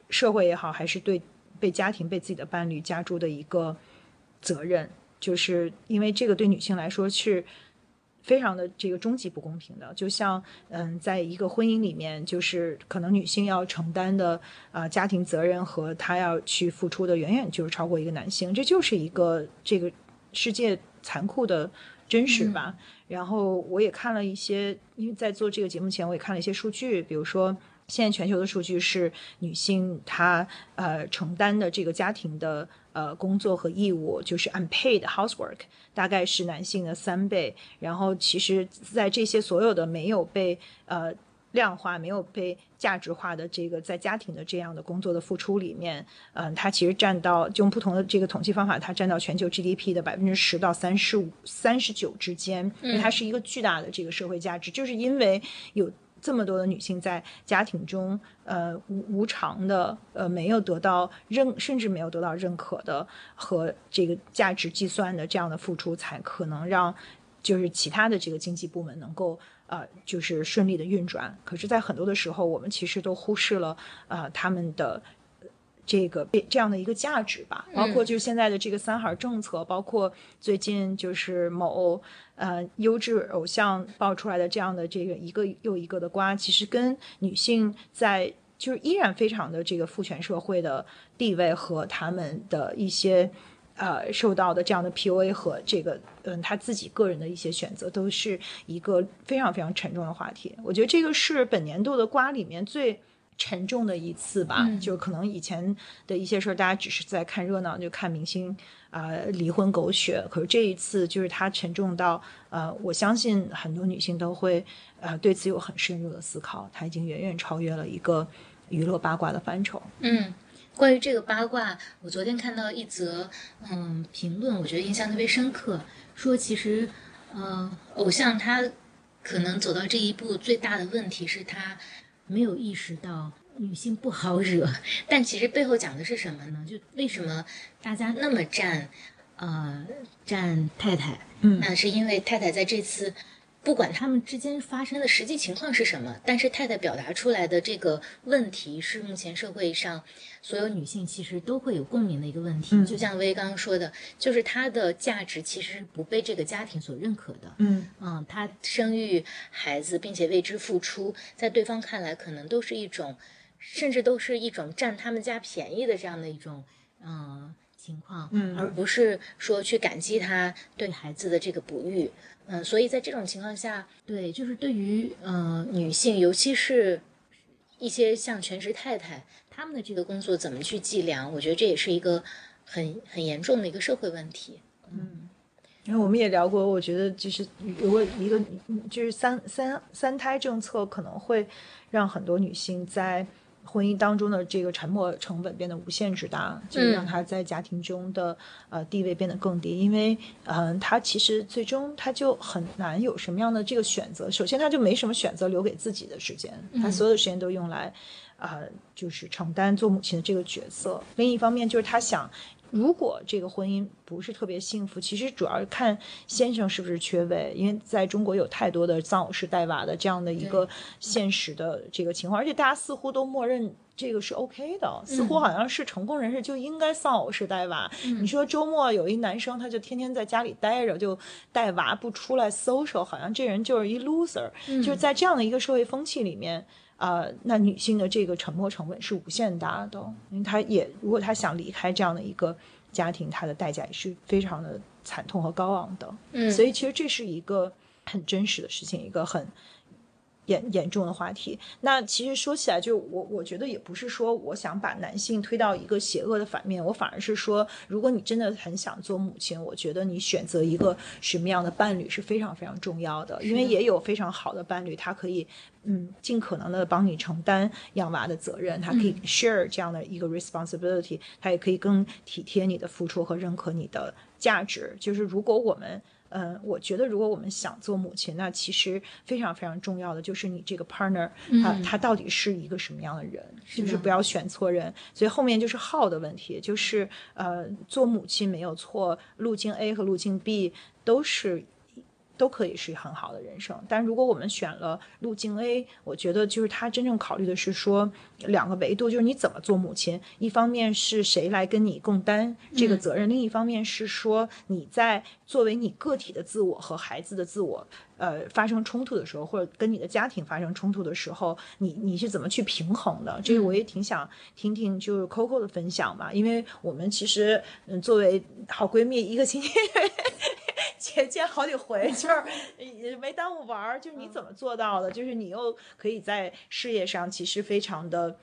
社会也好，还是对被家庭、被自己的伴侣加注的一个责任。就是因为这个对女性来说是。非常的这个终极不公平的，就像嗯，在一个婚姻里面，就是可能女性要承担的啊家庭责任和她要去付出的远远就是超过一个男性，这就是一个这个世界残酷的真实吧。然后我也看了一些，因为在做这个节目前，我也看了一些数据，比如说现在全球的数据是女性她呃承担的这个家庭的。呃，工作和义务就是 unpaid housework，大概是男性的三倍。然后，其实，在这些所有的没有被呃量化、没有被价值化的这个在家庭的这样的工作的付出里面，嗯，它其实占到用不同的这个统计方法，它占到全球 GDP 的百分之十到三十五、三十九之间。嗯，它是一个巨大的这个社会价值，就是因为有。这么多的女性在家庭中，呃，无无偿的，呃，没有得到认，甚至没有得到认可的和这个价值计算的这样的付出，才可能让就是其他的这个经济部门能够呃，就是顺利的运转。可是，在很多的时候，我们其实都忽视了呃他们的。这个这样的一个价值吧，包括就是现在的这个三孩政策，包括最近就是某呃优质偶像爆出来的这样的这个一个又一个的瓜，其实跟女性在就是依然非常的这个父权社会的地位和他们的一些呃受到的这样的 PUA 和这个嗯他自己个人的一些选择，都是一个非常非常沉重的话题。我觉得这个是本年度的瓜里面最。沉重的一次吧，就可能以前的一些事儿，大家只是在看热闹，就看明星啊离婚狗血。可是这一次，就是它沉重到呃，我相信很多女性都会呃对此有很深入的思考。它已经远远超越了一个娱乐八卦的范畴。嗯，关于这个八卦，我昨天看到一则嗯评论，我觉得印象特别深刻，说其实呃偶像他可能走到这一步最大的问题是他。没有意识到女性不好惹，但其实背后讲的是什么呢？就为什么大家那么站，呃，站太太？嗯，那是因为太太在这次。不管他们之间发生的实际情况是什么，但是太太表达出来的这个问题是目前社会上所有女性其实都会有共鸣的一个问题。就像薇刚刚说的，就是她的价值其实是不被这个家庭所认可的。嗯嗯，她生育孩子并且为之付出，在对方看来可能都是一种，甚至都是一种占他们家便宜的这样的一种嗯情况，嗯，而不是说去感激他对孩子的这个哺育。嗯，所以在这种情况下，对，就是对于呃女性，尤其是一些像全职太太，她们的这个工作怎么去计量？我觉得这也是一个很很严重的一个社会问题。嗯，然后我们也聊过，我觉得就是如果一个就是三三三胎政策可能会让很多女性在。婚姻当中的这个沉默成本变得无限之大，就让他在家庭中的呃地位变得更低。因为嗯，他其实最终他就很难有什么样的这个选择。首先，他就没什么选择留给自己的时间，他所有的时间都用来啊，就是承担做母亲的这个角色。另一方面，就是他想。如果这个婚姻不是特别幸福，其实主要看先生是不是缺位，因为在中国有太多的丧偶式带娃的这样的一个现实的这个情况，而且大家似乎都默认这个是 OK 的，似乎好像是成功人士就应该丧偶式带娃。你说周末有一男生，他就天天在家里待着，就带娃不出来 social，好像这人就是一 loser。就是在这样的一个社会风气里面。啊，那女性的这个沉默成本是无限大的，因为她也如果她想离开这样的一个家庭，她的代价也是非常的惨痛和高昂的。嗯，所以其实这是一个很真实的事情，一个很。严严重的话题，那其实说起来，就我我觉得也不是说我想把男性推到一个邪恶的反面，我反而是说，如果你真的很想做母亲，我觉得你选择一个什么样的伴侣是非常非常重要的，因为也有非常好的伴侣，他可以嗯尽可能的帮你承担养娃的责任，他可以 share 这样的一个 responsibility，他也可以更体贴你的付出和认可你的价值。就是如果我们嗯，我觉得如果我们想做母亲，那其实非常非常重要的就是你这个 partner，他他到底是一个什么样的人，就是不要选错人。所以后面就是号的问题，就是呃，做母亲没有错，路径 A 和路径 B 都是。都可以是很好的人生，但如果我们选了路径 A，我觉得就是他真正考虑的是说两个维度，就是你怎么做母亲，一方面是谁来跟你共担这个责任，另一方面是说你在作为你个体的自我和孩子的自我，呃，发生冲突的时候，或者跟你的家庭发生冲突的时候，你你是怎么去平衡的？这个我也挺想听听，就是 Coco 的分享嘛，因为我们其实嗯，作为好闺蜜，一个星期。见见好几回，就是也没耽误玩儿。就是你怎么做到的？就是你又可以在事业上其实非常的，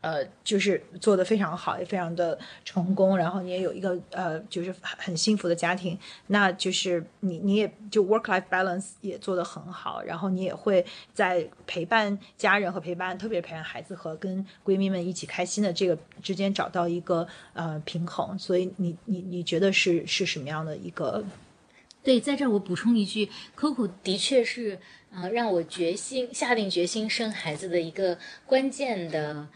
呃，就是做的非常好，也非常的成功。然后你也有一个呃，就是很幸福的家庭。那就是你你也就 work life balance 也做得很好。然后你也会在陪伴家人和陪伴，特别陪伴孩子和跟闺蜜们一起开心的这个之间找到一个呃平衡。所以你你你觉得是是什么样的一个？对，在这儿我补充一句，Coco 的确是，呃，让我决心下定决心生孩子的一个关键的，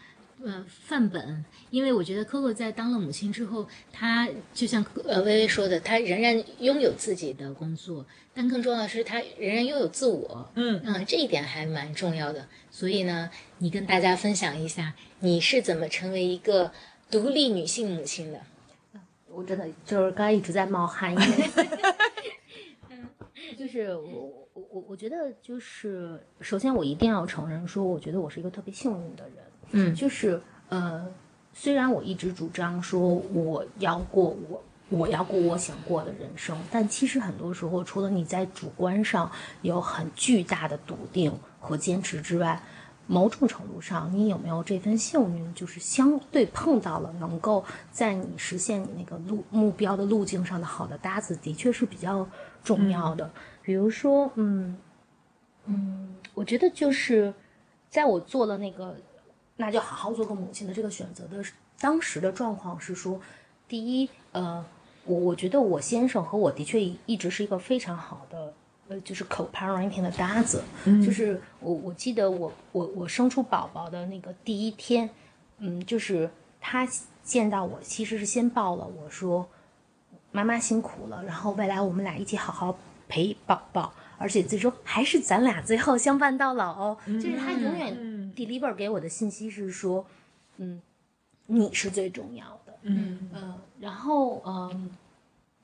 呃，范本。因为我觉得 Coco 在当了母亲之后，她就像呃微微说的，她仍然拥有自己的工作，但更重要的是，她仍然拥有自我。嗯嗯，这一点还蛮重要的。所以呢，你跟大家分享一下，你是怎么成为一个独立女性母亲的？我真的就是刚才一直在冒汗，因为。就是我我我我觉得就是首先我一定要承认说，我觉得我是一个特别幸运的人，嗯，就是呃，虽然我一直主张说我要过我我要过我想过的人生，但其实很多时候，除了你在主观上有很巨大的笃定和坚持之外，某种程度上，你有没有这份幸运，就是相对碰到了能够在你实现你那个路目标的路径上的好的搭子，的确是比较重要的。比如说，嗯嗯，我觉得就是在我做了那个，那就好好做个母亲的这个选择的当时的状况是说，第一，呃。我我觉得我先生和我的确一直是一个非常好的，呃，就是 co-parenting 的搭子。嗯，就是我我记得我我我生出宝宝的那个第一天，嗯，就是他见到我其实是先抱了我说，妈妈辛苦了，然后未来我们俩一起好好陪宝宝，而且最终还是咱俩最后相伴到老哦。就是他永远 deliver 给我的信息是说，嗯，你是最重要的。嗯嗯，然后嗯，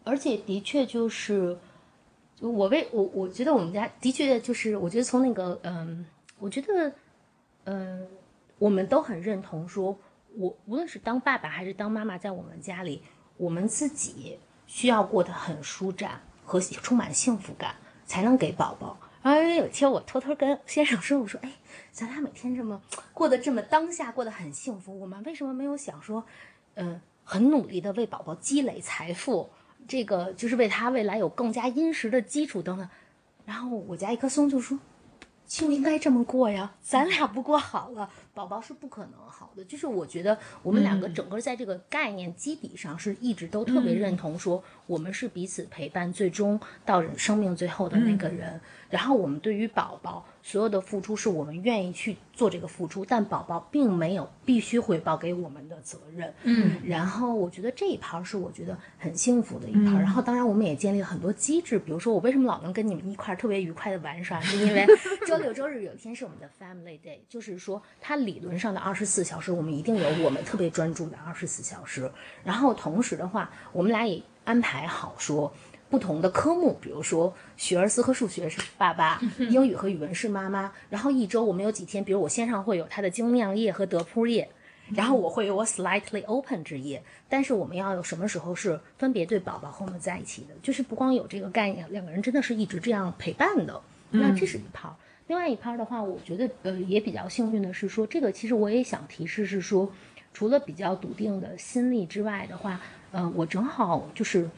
而且的确就是，我为我我觉得我们家的确就是，我觉得从那个嗯，我觉得嗯，我们都很认同说，我无论是当爸爸还是当妈妈，在我们家里，我们自己需要过得很舒展和充满幸福感，才能给宝宝。然后有一天我偷偷跟先生说，我说，哎，咱俩每天这么过得这么当下，过得很幸福，我们为什么没有想说，嗯？很努力的为宝宝积累财富，这个就是为他未来有更加殷实的基础等等。然后我家一棵松就说。就应该这么过呀，咱俩不过好了，宝宝是不可能好的。就是我觉得我们两个整个在这个概念基底上是一直都特别认同，说我们是彼此陪伴，最终到生命最后的那个人。然后我们对于宝宝所有的付出，是我们愿意去做这个付出，但宝宝并没有必须回报给我们的责任。嗯，然后我觉得这一盘是我觉得很幸福的一盘。然后当然我们也建立了很多机制，比如说我为什么老能跟你们一块儿特别愉快的玩耍，是因为周。六周日有一天是我们的 Family Day，就是说它理论上的二十四小时，我们一定有我们特别专注的二十四小时。然后同时的话，我们俩也安排好说不同的科目，比如说学而思和数学是爸爸，英语和语文是妈妈。然后一周我们有几天，比如我线上会有他的精酿夜和德扑夜，然后我会有我 Slightly Open 之夜。但是我们要有什么时候是分别对宝宝和我们在一起的？就是不光有这个概念，两个人真的是一直这样陪伴的。那这是一套。另外一趴的话，我觉得呃也比较幸运的是说，这个其实我也想提示是说，除了比较笃定的心力之外的话，呃，我正好就是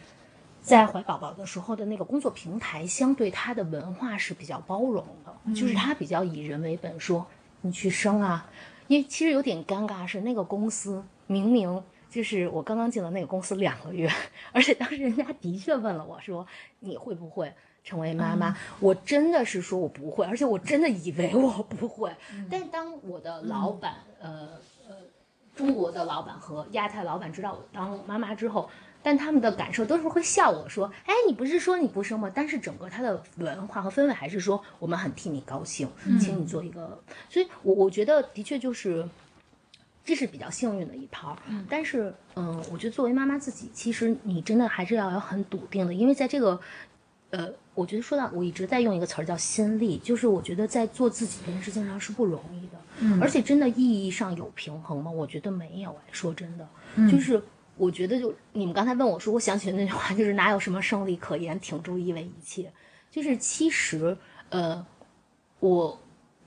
在怀宝宝的时候的那个工作平台，相对它的文化是比较包容的，就是它比较以人为本，说你去生啊，因为其实有点尴尬是那个公司明明就是我刚刚进了那个公司两个月，而且当时人家的确问了我说你会不会。成为妈妈，我真的是说我不会，而且我真的以为我不会。但是当我的老板，呃呃，中国的老板和亚太老板知道我当妈妈之后，但他们的感受都是会笑我说：“哎，你不是说你不生吗？”但是整个他的文化和氛围还是说我们很替你高兴，请你做一个。所以，我我觉得的确就是这是比较幸运的一盘。但是，嗯，我觉得作为妈妈自己，其实你真的还是要有很笃定的，因为在这个。呃，我觉得说到我一直在用一个词儿叫心力，就是我觉得在做自己这件事情上是不容易的，嗯，而且真的意义上有平衡吗？我觉得没有。哎，说真的，就是我觉得就你们刚才问我说，我想起的那句话就是哪有什么胜利可言，挺住意味一切。就是其实，呃，我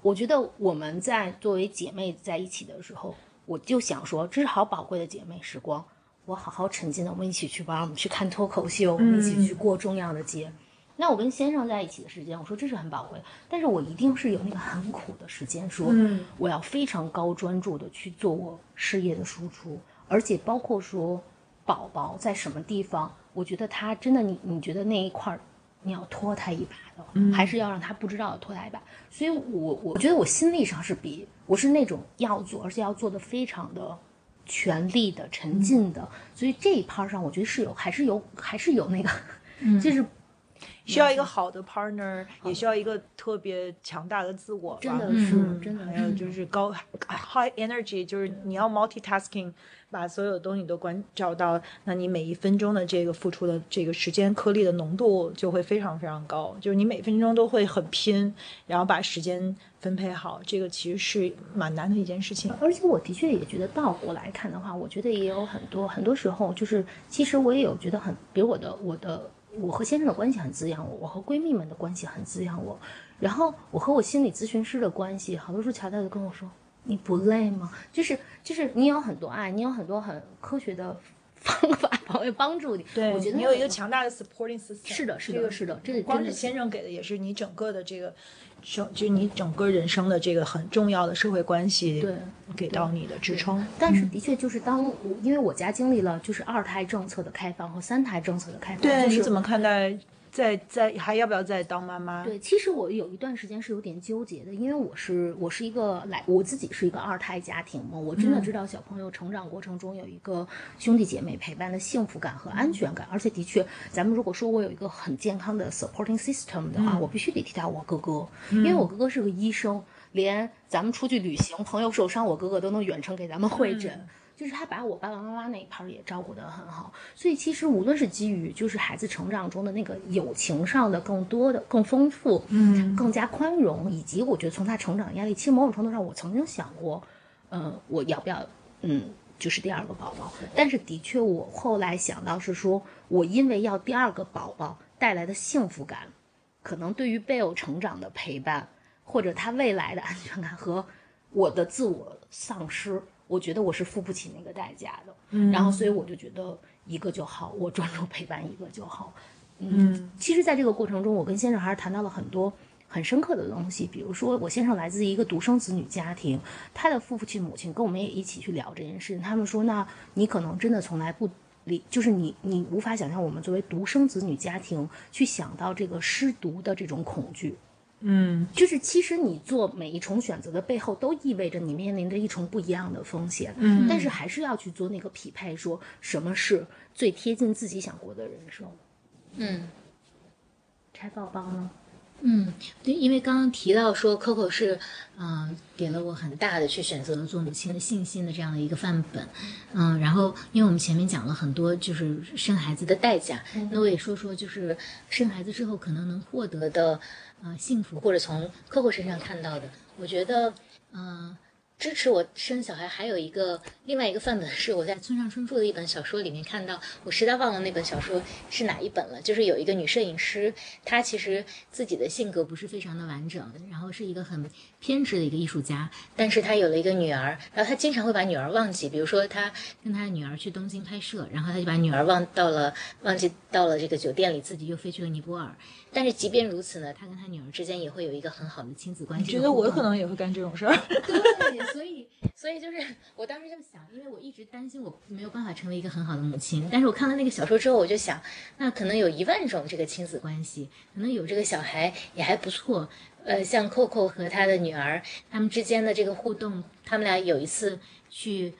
我觉得我们在作为姐妹在一起的时候，我就想说，这是好宝贵的姐妹时光，我好好沉浸的，我们一起去玩，我们去看脱口秀，我们一起去过重要的节。那我跟先生在一起的时间，我说这是很宝贵，但是我一定是有那个很苦的时间，说我要非常高专注的去做我事业的输出，而且包括说宝宝在什么地方，我觉得他真的，你你觉得那一块儿你要拖他一把的，还是要让他不知道的拖他一把，所以我我觉得我心力上是比我是那种要做，而且要做的非常的全力的沉浸的，所以这一趴上我觉得是有还是有还是有那个，就是。需要一个好的 partner，也需要一个特别强大的自我。真的是，嗯真的还有。就是高 high energy，就是你要 multitasking，把所有东西都关照到，那你每一分钟的这个付出的这个时间颗粒的浓度就会非常非常高，就是你每分钟都会很拼，然后把时间分配好，这个其实是蛮难的一件事情。而且我的确也觉得倒过来看的话，我觉得也有很多很多时候，就是其实我也有觉得很，比如我的我的我和先生的关系很滋养我，我和闺蜜们的关系很滋养我，然后我和我心理咨询师的关系，好多时候乔乔就跟我说：“你不累吗？”就是就是你有很多爱，你有很多很科学的方法朋友帮助你。对，我觉得你有一个强大的 supporting system。是的，是的，这个是的，这个光是先生给的，也是你整个的这个生，就你整个人生的这个很重要的社会关系，对，给到你的支撑。但是的确就是当我因为我家经历了就是二胎政策的开放和三胎政策的开放，对，就是你怎么看待再再还要不要再当妈妈？对，其实我有一段时间是有点纠结的，因为我是我是一个来我自己是一个二胎家庭嘛，我真的知道小朋友成长过程中有一个兄弟姐妹陪伴的幸福感和安全感，而且的确，咱们如果说我有一个很健康的 supporting system 的话，我必须得提到我哥哥，因为我哥哥是个医生，连咱们出去旅行，朋友受伤，我哥哥都能远程给咱们会诊。就是他把我爸爸妈妈那一盘儿也照顾得很好，所以其实无论是基于就是孩子成长中的那个友情上的更多的更丰富，嗯，更加宽容，以及我觉得从他成长压力，其实某种程度上我曾经想过，呃，我要不要嗯就是第二个宝宝？但是的确我后来想到是说，我因为要第二个宝宝带来的幸福感，可能对于贝欧成长的陪伴，或者他未来的安全感和我的自我丧失，我觉得我是付不起那个代价的。嗯，然后所以我就觉得一个就好，我专注陪伴一个就好。嗯，其实，在这个过程中，我跟先生还是谈到了很多很深刻的东西，比如说我先生来自一个独生子女家庭，他的父亲母亲跟我们也一起去聊这件事情，他们说，那你可能真的从来不。理就是你，你无法想象我们作为独生子女家庭去想到这个失独的这种恐惧，嗯，就是其实你做每一重选择的背后，都意味着你面临着一重不一样的风险。嗯，但是还是要去做那个匹配，说什么是最贴近自己想过的人生。嗯拆包包呢？嗯，对，因为刚刚提到说 Coco 是，嗯、给了我很大的去选择做母亲的信心的这样的一个范本，嗯，然后因为我们前面讲了很多就是生孩子的代价，那我也说说就是生孩子之后可能能获得的，呃，幸福或者从 Coco 身上看到的，我觉得，嗯、支持我生小孩还有一个另外一个范本是我在村上春树的一本小说里面看到，我实在忘了那本小说是哪一本了。就是有一个女摄影师，她其实自己的性格不是非常的完整，然后是一个很偏执的一个艺术家，但是他有了一个女儿，然后他经常会把女儿忘记，比如说他跟他的女儿去东京拍摄，然后他就把女儿忘到了忘记到了这个酒店里，自己又飞去了尼泊尔。但是即便如此呢，他跟他女儿之间也会有一个很好的亲子关系。觉得我可能也会干这种事儿。对，所以所以就是我当时就想，因为我一直担心我没有办法成为一个很好的母亲，但是我看了那个小说之后，我就想，那可能有一万种这个亲子关系，可能有这个小孩也还不错。呃，像 Coco 和他的女儿，他们之间的这个互动，他们俩有一次去，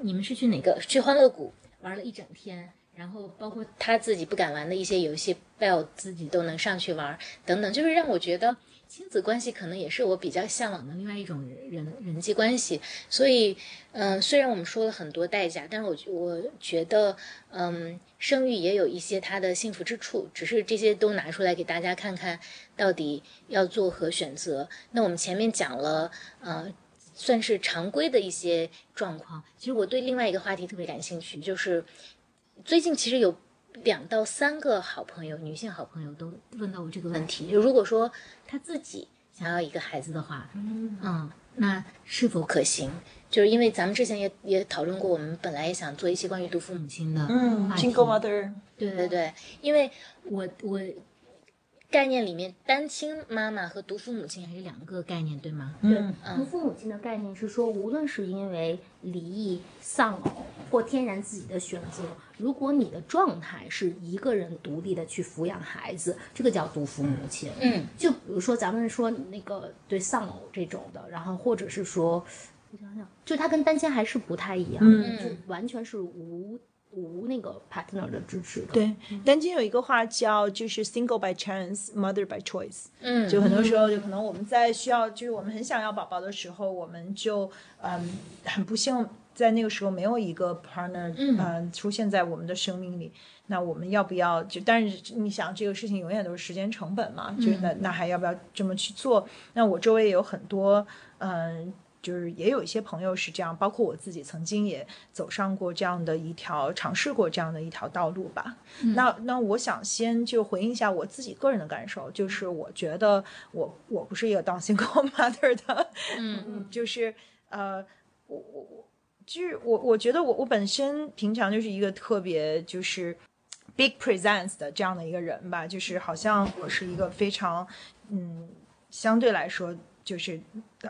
你们是去哪个？去欢乐谷玩了一整天。然后包括他自己不敢玩的一些游戏，Bell 自己都能上去玩，等等，就是让我觉得亲子关系可能也是我比较向往的另外一种人人人际关系。所以，嗯、虽然我们说了很多代价，但是我觉我觉得，嗯，生育也有一些它的幸福之处，只是这些都拿出来给大家看看，到底要做何选择。那我们前面讲了，呃。算是常规的一些状况。其实我对另外一个话题特别感兴趣，就是最近其实有两到三个好朋友，女性好朋友都问到我这个问题。就如果说她自己想要一个孩子的话，嗯，那是否可行？就是因为咱们之前也也讨论过，我们本来也想做一些关于独父母亲的嗯，single mother，对对对，因为我我概念里面单亲妈妈和独父母亲还是两个概念，对吗？嗯独父母亲的概念是说，无论是因为离异、丧偶或天然自己的选择，如果你的状态是一个人独立的去抚养孩子，这个叫独父母亲。嗯，就比如说咱们说那个对丧偶这种的，然后或者是说，我想想，就它跟单亲还是不太一样就完全是无无那个 partner 的支持的。对，但今天有一个话叫就是 single by chance, mother by choice。嗯就很多时候，就可能我们在需要，就是我们很想要宝宝的时候，我们就嗯很不幸在那个时候没有一个 partner，嗯、呃、出现在我们的生命里。那我们要不要就？但是你想，这个事情永远都是时间成本嘛，就那那还要不要这么去做？那我周围也有很多嗯。就是也有一些朋友是这样，包括我自己曾经也走上过这样的一条，尝试过这样的一条道路吧。那那我想先就回应一下我自己个人的感受，就是我觉得我我不是一个当 single mother 的，嗯，就是呃，我我我就是我我觉得我我本身平常就是一个特别就是 big presence 的这样的一个人吧，就是好像我是一个非常嗯相对来说。就是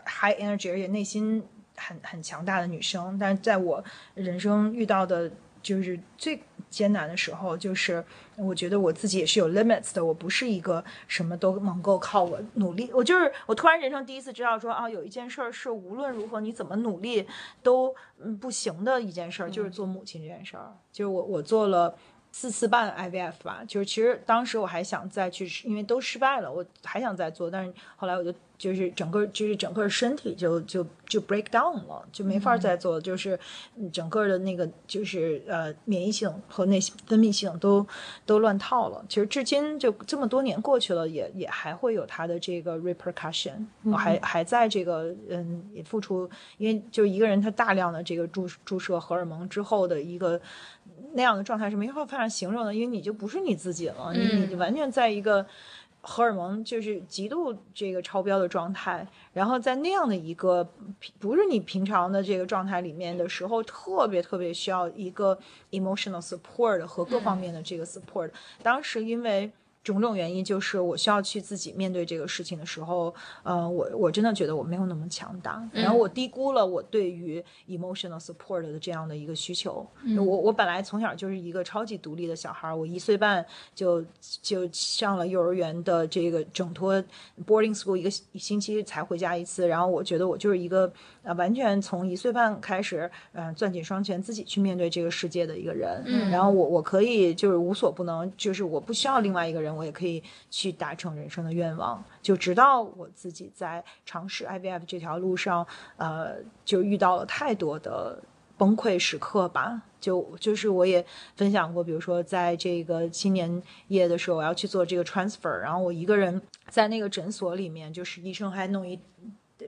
high energy，而且内心很很强大的女生。但是在我人生遇到的，就是最艰难的时候，就是我觉得我自己也是有 limits 的。我不是一个什么都能够靠我努力。我就是我突然人生第一次知道说啊，有一件事儿是无论如何你怎么努力都嗯不行的一件事儿，就是做母亲这件事儿。就是我我做了。四次半 IVF 吧，就是其实当时我还想再去，因为都失败了，我还想再做，但是后来我就就是整个就是整个身体就就就 break down 了，就没法再做，就是整个的那个就是呃免疫系统和内分泌系统都都乱套了。其实至今就这么多年过去了，也也还会有它的这个 repercussion，我还还在这个嗯也付出，因为就一个人他大量的这个注注射荷尔蒙之后的一个。那样的状态是没法法形容的，因为你就不是你自己了，你你完全在一个荷尔蒙就是极度这个超标的状态，然后在那样的一个不是你平常的这个状态里面的时候，特别特别需要一个 emotional support 和各方面的这个 support。当时因为。种种原因，就是我需要去自己面对这个事情的时候，呃，我我真的觉得我没有那么强大，然后我低估了我对于 emotional support 的这样的一个需求。我我本来从小就是一个超级独立的小孩，我一岁半就就上了幼儿园的这个整托 boarding school，一个星期才回家一次，然后我觉得我就是一个呃完全从一岁半开始，嗯，攥紧双拳自己去面对这个世界的一个人。然后我我可以就是无所不能，就是我不需要另外一个人。我也可以去达成人生的愿望，就直到我自己在尝试 IVF 这条路上，呃，就遇到了太多的崩溃时刻吧。就就是我也分享过，比如说在这个新年夜的时候，我要去做这个 transfer，然后我一个人在那个诊所里面，就是医生还弄一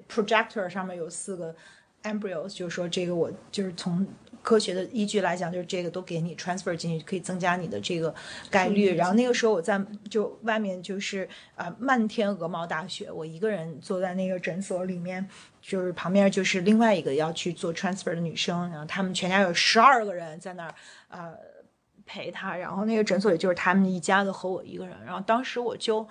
projector，上面有四个 embryos，就是说这个我就是从。科学的依据来讲，就是这个都给你 transfer 进去，可以增加你的这个概率。然后那个时候我在就外面就是啊漫天鹅毛大雪，我一个人坐在那个诊所里面，就是旁边就是另外一个要去做 transfer 的女生，然后他们全家有十二个人在那儿呃陪她，然后那个诊所也就是他们一家子和我一个人，然后当时我就。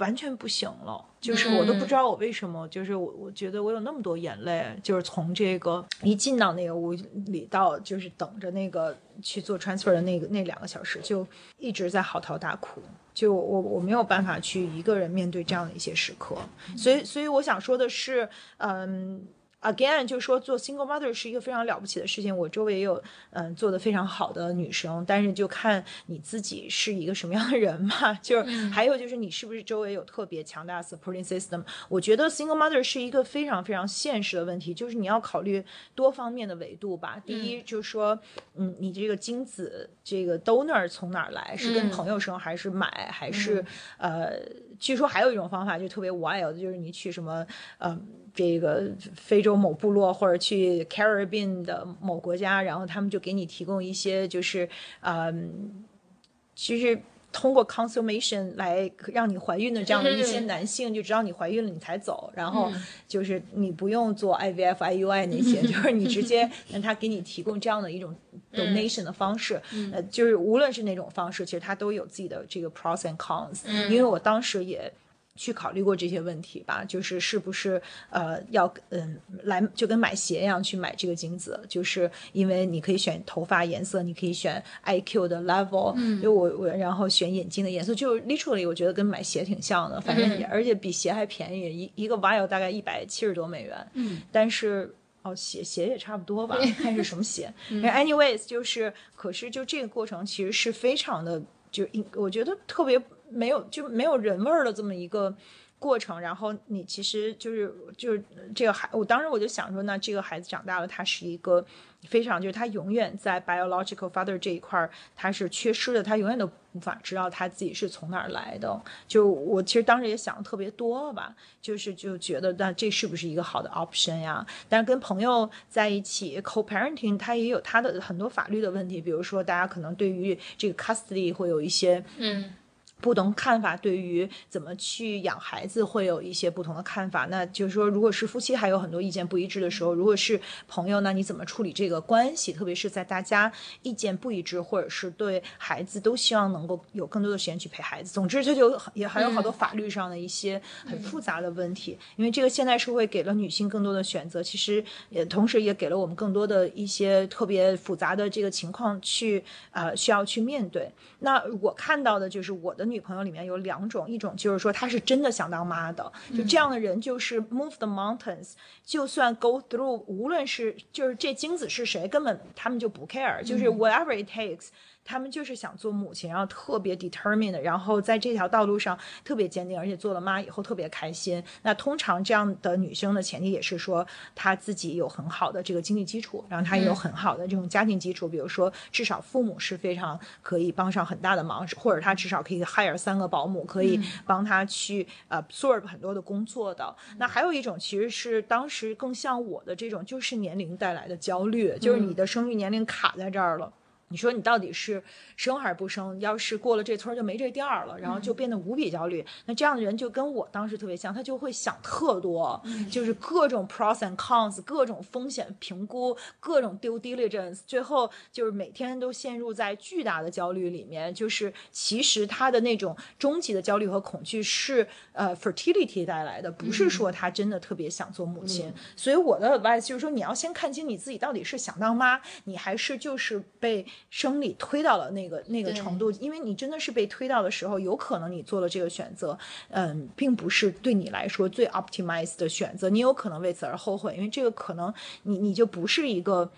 完全不行了，就是我都不知道我为什么，就是我我觉得我有那么多眼泪，就是从这个一进到那个屋里到就是等着那个去做 transfer 的那个那两个小时，就一直在嚎啕大哭，就我我没有办法去一个人面对这样的一些时刻，所以所以我想说的是，嗯。Again，就是说做 single mother 是一个非常了不起的事情。我周围也有嗯做的非常好的女生，但是就看你自己是一个什么样的人嘛。就是还有就是你是不是周围有特别强大的 supporting system。我觉得 single mother 是一个非常非常现实的问题，就是你要考虑多方面的维度吧。第一就是说，嗯，你这个精子这个 donor 从哪儿来？是跟朋友生还是买？还是呃，据说还有一种方法就特别 wild，就是你去什么嗯。这个非洲某部落，或者去 Caribbean 的某国家，然后他们就给你提供一些，就是嗯，其实通过 consummation 来让你怀孕的这样的一些男性，就知道你怀孕了，你才走。然后就是你不用做 IVF、IUI 那些，就是你直接让他给你提供这样的一种 donation 的方式。呃，就是无论是哪种方式，其实它都有自己的这个 pros and cons。因为我当时也。去考虑过这些问题吧，就是是不是呃要嗯来就跟买鞋一样去买这个精子，就是因为你可以选头发颜色，你可以选 IQ 的 level，嗯，就我我然后选眼睛的颜色，就 literally 我觉得跟买鞋挺像的，反正也而且比鞋还便宜，一一个 vial 大概一百七十多美元，嗯，但是哦，鞋鞋也差不多吧，看是什么写。Anyways，就是可是就这个过程其实是非常的，就我觉得特别没有就没有人味儿的这么一个。过程，然后你其实就是就是这个孩，我当时我就想说，那这个孩子长大了，他是一个非常就是他永远在 biological father 这一块儿他是缺失的，他永远都无法知道他自己是从哪儿来的。就我其实当时也想的特别多吧，就是就觉得那这是不是一个好的 option 呀？但是跟朋友在一起 co-parenting，他也有他的很多法律的问题，比如说大家可能对于这个 custody 会有一些嗯。不同看法，对于怎么去养孩子会有一些不同的看法。那就是说，如果是夫妻还有很多意见不一致的时候，如果是朋友，那你怎么处理这个关系？特别是在大家意见不一致，或者是对孩子都希望能够有更多的时间去陪孩子。总之，这就也还有好多法律上的一些很复杂的问题。因为这个现代社会给了女性更多的选择，其实也同时也给了我们更多的一些特别复杂的这个情况去呃需要去面对。那我看到的就是我的。女朋友里面有两种，一种就是说她是真的想当妈的，就这样的人就是 move the mountains，就算 go through，无论是就是这精子是谁，根本他们就不 care，就是 whatever it takes。他们就是想做母亲，然后特别 determined，然后在这条道路上特别坚定，而且做了妈以后特别开心。那通常这样的女生的前提也是说，她自己有很好的这个经济基础，然后她也有很好的这种家庭基础，比如说至少父母是非常可以帮上很大的忙，或者她至少可以 hire 三个保姆，可以帮她去呃 absorb 很多的工作的。那还有一种其实是当时更像我的这种，就是年龄带来的焦虑，就是你的生育年龄卡在这儿了。你说你到底是生还是不生？要是过了这村就没这店儿了，然后就变得无比焦虑。那这样的人就跟我当时特别像，他就会想特多，就是各种 pros and cons，各种风险评估，各种 due diligence，最后就是每天都陷入在巨大的焦虑里面。就是其实他的那种终极的焦虑和恐惧是呃 fertility 带来的，不是说他真的特别想做母亲。所以我的 advice 就是说，你要先看清你自己到底是想当妈，你还是就是被。生理推到了那个那个程度，因为你真的是被推到的时候，有可能你做了这个选择，嗯，并不是对你来说最 optimized 的选择，你有可能为此而后悔，因为这个可能你你就不是一个，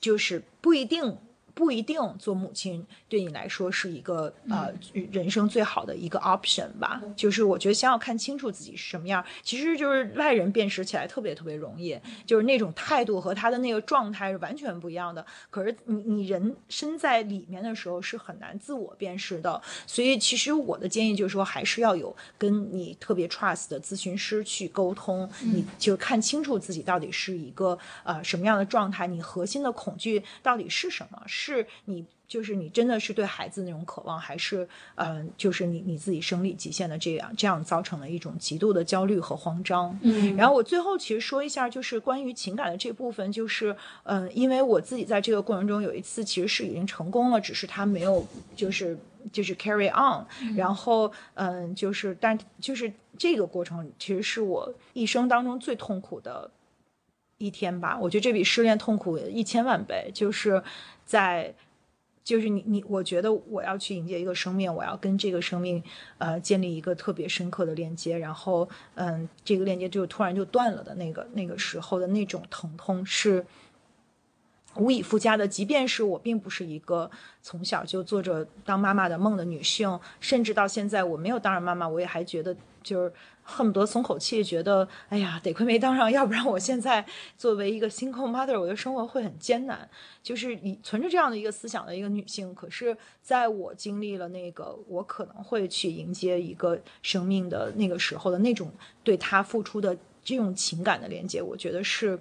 就是不一定。不一定做母亲对你来说是一个呃人生最好的一个 option 吧。就是我觉得先要看清楚自己是什么样，其实就是外人辨识起来特别特别容易，就是那种态度和他的那个状态是完全不一样的。可是你你人身在里面的时候是很难自我辨识的。所以其实我的建议就是说，还是要有跟你特别 trust 的咨询师去沟通，你就看清楚自己到底是一个呃什么样的状态，你核心的恐惧到底是什么？是。是你，就是你，真的是对孩子那种渴望，还是嗯，就是你你自己生理极限的这样，这样造成了一种极度的焦虑和慌张。嗯，然后我最后其实说一下，就是关于情感的这部分，就是嗯，因为我自己在这个过程中有一次其实是已经成功了，只是他没有就是就是 carry on。然后嗯，就是但就是这个过程其实是我一生当中最痛苦的一天吧。我觉得这比失恋痛苦一千万倍，就是。在，就是你你，我觉得我要去迎接一个生命，我要跟这个生命，呃，建立一个特别深刻的链接，然后，嗯，这个链接就突然就断了的那个那个时候的那种疼痛是无以复加的。即便是我并不是一个从小就做着当妈妈的梦的女性，甚至到现在我没有当上妈妈，我也还觉得就是。恨不得松口气，觉得哎呀，得亏没当上，要不然我现在作为一个 single mother，我的生活会很艰难。就是你存着这样的一个思想的一个女性，可是在我经历了那个我可能会去迎接一个生命的那个时候的那种对她付出的这种情感的连接，我觉得是。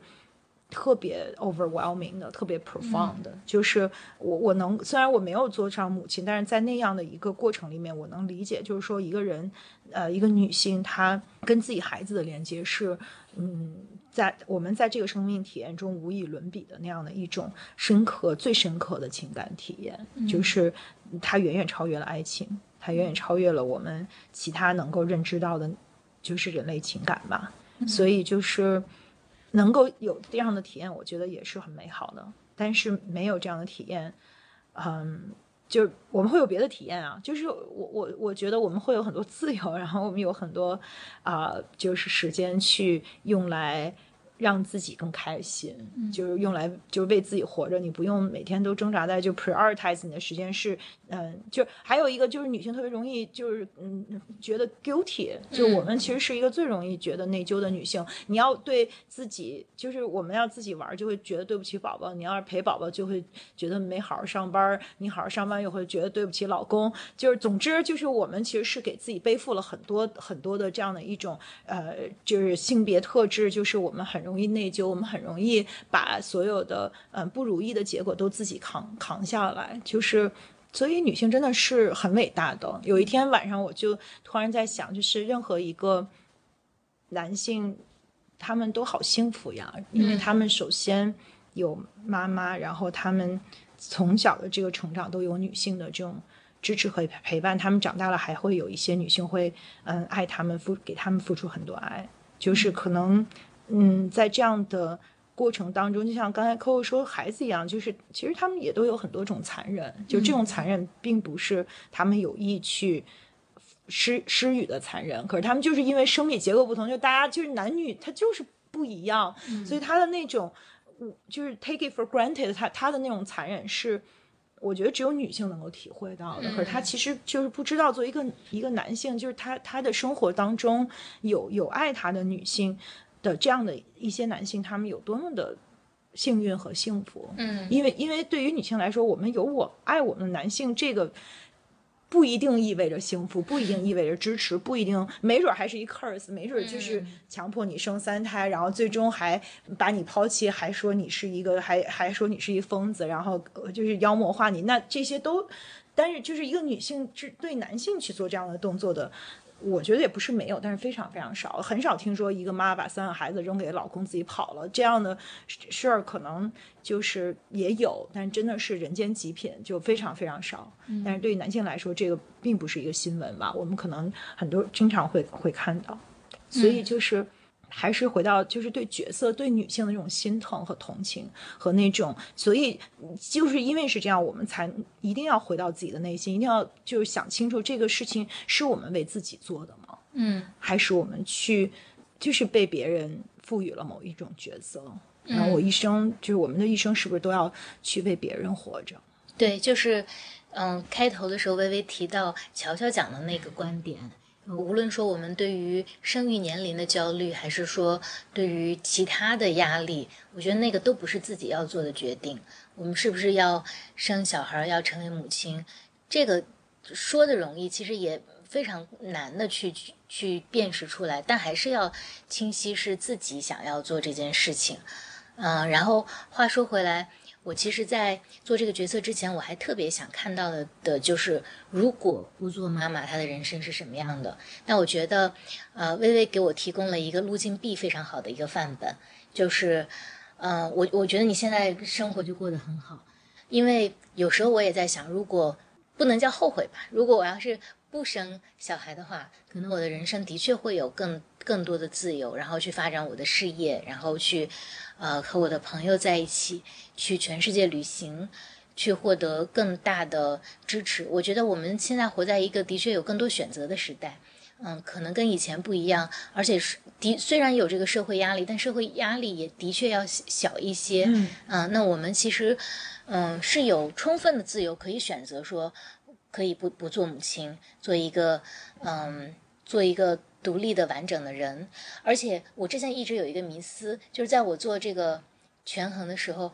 特别 overwhelming 的，特别 profound 的，就是我我能虽然我没有做上母亲，但是在那样的一个过程里面，我能理解，就是说一个人，呃，一个女性，她跟自己孩子的连接是，嗯，在我们在这个生命体验中无以伦比的那样的一种深刻、最深刻的情感体验，就是它远远超越了爱情，它远远超越了我们其他能够认知到的，就是人类情感吧，所以就是。能够有这样的体验，我觉得也是很美好的。但是没有这样的体验，嗯，就我们会有别的体验啊。就是我我我觉得我们会有很多自由，然后我们有很多啊，就是时间去用来让自己更开心，就是用来就是为自己活着，你不用每天都挣扎在就 prioritize 你的时间是，嗯，就还有一个就是女性特别容易就是嗯觉得 guilty，就我们其实是一个最容易觉得内疚的女性，你要对自己就是我们要自己玩就会觉得对不起宝宝，你要是陪宝宝就会觉得没好好上班，你好好上班又会觉得对不起老公，就是总之就是我们其实是给自己背负了很多很多的这样的一种呃就是性别特质，就是我们很。容易内疚，我们很容易把所有的嗯不如意的结果都自己扛扛下来，就是所以女性真的是很伟大的。有一天晚上，我就突然在想，就是任何一个男性，他们都好幸福呀，因为他们首先有妈妈，然后他们从小的这个成长都有女性的这种支持和陪伴，他们长大了还会有一些女性会嗯爱他们，付给他们付出很多爱，就是可能。嗯，在这样的过程当中，就像刚才 Coco 说孩子一样，就是其实他们也都有很多种残忍，就这种残忍并不是他们有意去施施予的残忍，可是他们就是因为生理结构不同，就大家就是男女他就是不一样，所以他的那种就是 take it for granted，他他的那种残忍是我觉得只有女性能够体会到的，可是他其实就是不知道作为一个一个男性，就是他他的生活当中有有爱他的女性。的这样的一些男性，他们有多么的幸运和幸福？嗯，因为因为对于女性来说，我们有我爱我们的男性，这个不一定意味着幸福，不一定意味着支持，不一定，没准还是一 curse，没准就是强迫你生三胎，然后最终还把你抛弃，还说你是一个，还还说你是一疯子，然后就是妖魔化你。那这些都，但是就是一个女性是对男性去做这样的动作的。我觉得也不是没有，但是非常非常少，很少听说一个妈把三个孩子扔给老公自己跑了这样的事儿，可能就是也有，但真的是人间极品，就非常非常少。但是对于男性来说，这个并不是一个新闻吧？我们可能很多经常会会看到，所以就是。还是回到就是对角色、对女性的这种心疼和同情和那种，所以就是因为是这样，我们才一定要回到自己的内心，一定要就是想清楚这个事情是我们为自己做的吗？嗯，还是我们去就是被别人赋予了某一种角色？然后我一生就是我们的一生是不是都要去为别人活着？对，就是嗯，开头的时候微微提到乔乔讲的那个观点。无论说我们对于生育年龄的焦虑，还是说对于其他的压力，我觉得那个都不是自己要做的决定。我们是不是要生小孩，要成为母亲，这个说的容易，其实也非常难的去去辨识出来。但还是要清晰是自己想要做这件事情。嗯，然后话说回来。我其实，在做这个决策之前，我还特别想看到的的就是，如果不做妈妈，她的人生是什么样的？那我觉得，呃，微微给我提供了一个路径 B 非常好的一个范本，就是，呃，我我觉得你现在生活就过得很好，因为有时候我也在想，如果不能叫后悔吧，如果我要是不生小孩的话，可能我的人生的确会有更更多的自由，然后去发展我的事业，然后去。呃，和我的朋友在一起去全世界旅行，去获得更大的支持。我觉得我们现在活在一个的确有更多选择的时代，嗯，可能跟以前不一样，而且是的虽然有这个社会压力，但社会压力也的确要小一些。嗯，那我们其实嗯是有充分的自由可以选择说可以不不做母亲，做一个嗯做一个。独立的完整的人，而且我之前一直有一个迷思，就是在我做这个权衡的时候，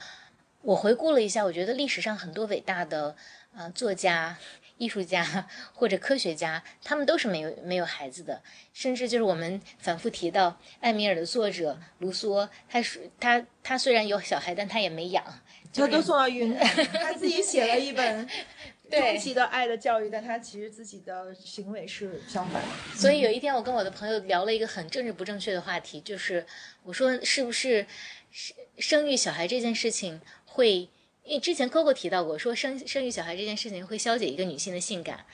我回顾了一下，我觉得历史上很多伟大的呃作家、艺术家或者科学家，他们都是没有没有孩子的，甚至就是我们反复提到艾米尔的作者卢梭，他是他他虽然有小孩，但他也没养，就都送到云他自己写了一本。终极的爱的教育，但他其实自己的行为是相反的。所以有一天，我跟我的朋友聊了一个很政治不正确的话题，就是我说是不是生生育小孩这件事情会，因为之前 Coco 提到过，说生生育小孩这件事情会消解一个女性的性感，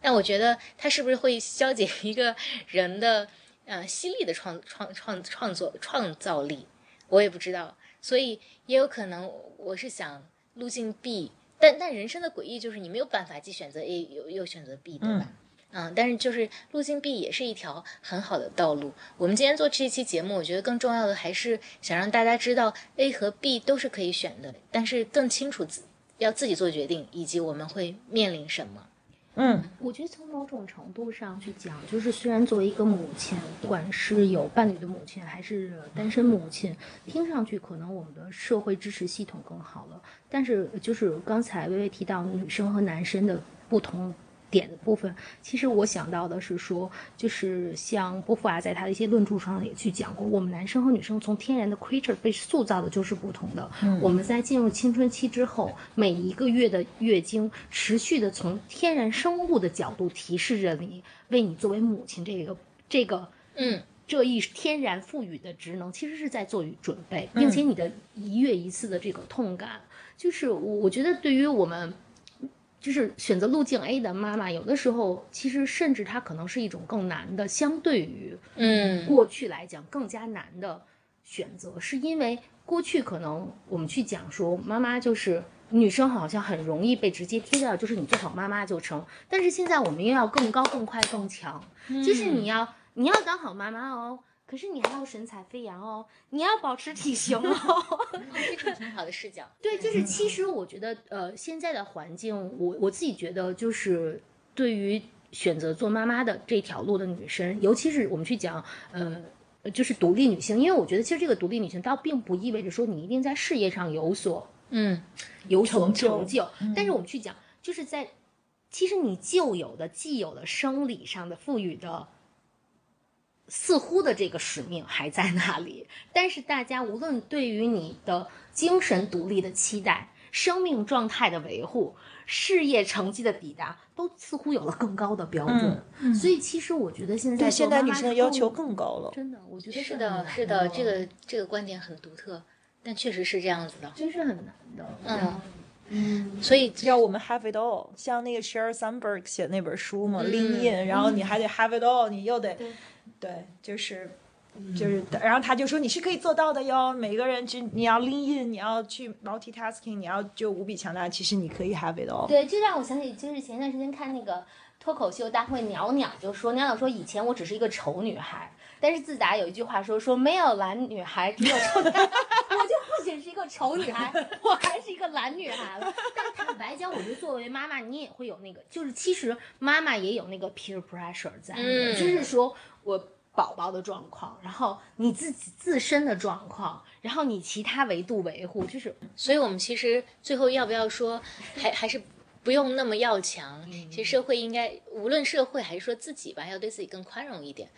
但我觉得它是不是会消解一个人的呃犀利的创创创创作创造力，我也不知道。所以也有可能，我是想路径 B。但但人生的诡异就是你没有办法既选择 A 又又选择 B，对吧？嗯，但是就是路径 B 也是一条很好的道路。我们今天做这一期节目，我觉得更重要的还是想让大家知道 A 和 B 都是可以选的，但是更清楚自要自己做决定，以及我们会面临什么。嗯，我觉得从某种程度上去讲，就是虽然作为一个母亲，不管是有伴侣的母亲还是单身母亲，听上去可能我们的社会支持系统更好了，但是就是刚才微微提到女生和男生的不同。点的部分，其实我想到的是说，就是像波伏娃在他的一些论著上也去讲过，我们男生和女生从天然的 creature 被塑造的就是不同的。我们在进入青春期之后，每一个月的月经，持续的从天然生物的角度提示着你，为你作为母亲这个这个嗯这一天然赋予的职能，其实是在做准备，并且你的一月一次的这个痛感，就是我我觉得对于我们。就是选择路径 A 的妈妈，有的时候其实甚至她可能是一种更难的，相对于嗯过去来讲更加难的选择，是因为过去可能我们去讲说妈妈就是女生好像很容易被直接贴掉，就是你做好妈妈就成，但是现在我们又要更高、更快、更强，就是你要你要当好妈妈哦。可是你还要神采飞扬哦，你要保持体型哦，这是挺好的视角。对，就是其实我觉得，呃，现在的环境，我我自己觉得，就是对于选择做妈妈的这条路的女生，尤其是我们去讲，呃，就是独立女性，因为我觉得其实这个独立女性，倒并不意味着说你一定在事业上有所嗯有所成就成就，但是我们去讲，就是在其实你旧有的、既有的生理上的赋予的。似乎的这个使命还在那里，但是大家无论对于你的精神独立的期待、生命状态的维护、事业成绩的抵达，都似乎有了更高的标准。所以，其实我觉得现在对现在女生的要求更更高了。真的，我觉得是的，是的，这个这个观点很独特，但确实是这样子的。真是很难的。嗯嗯，所以要我们 have it all，像那个 Sheryl Sandberg 写那本书嘛、嗯 l e a n in，然后你还得 have it all，你又得，对，就是。就是，然后他就说你是可以做到的哟。每个人就你要 lean in，你要去 multitasking，你要就无比强大。其实你可以 have it all。对，这让我想起，就是前段时间看那个脱口秀大会，鸟鸟就说，鸟鸟说以前我只是一个丑女孩，但是自打有一句话说说没有懒女孩，只有丑男孩，个丑女孩，我还是一个懒女孩了。但是坦白讲，我觉得作为妈妈，你也会有那个，就是其实妈妈也有那个 peer pressure 在，嗯就是说我。宝宝的状况，然后你自己自身的状况，然后你其他维度维护，就是所以我们其实最后要不要说，还还是不用那么要强？其实社会应该，无论社会还是说自己吧，要对自己更宽容一点。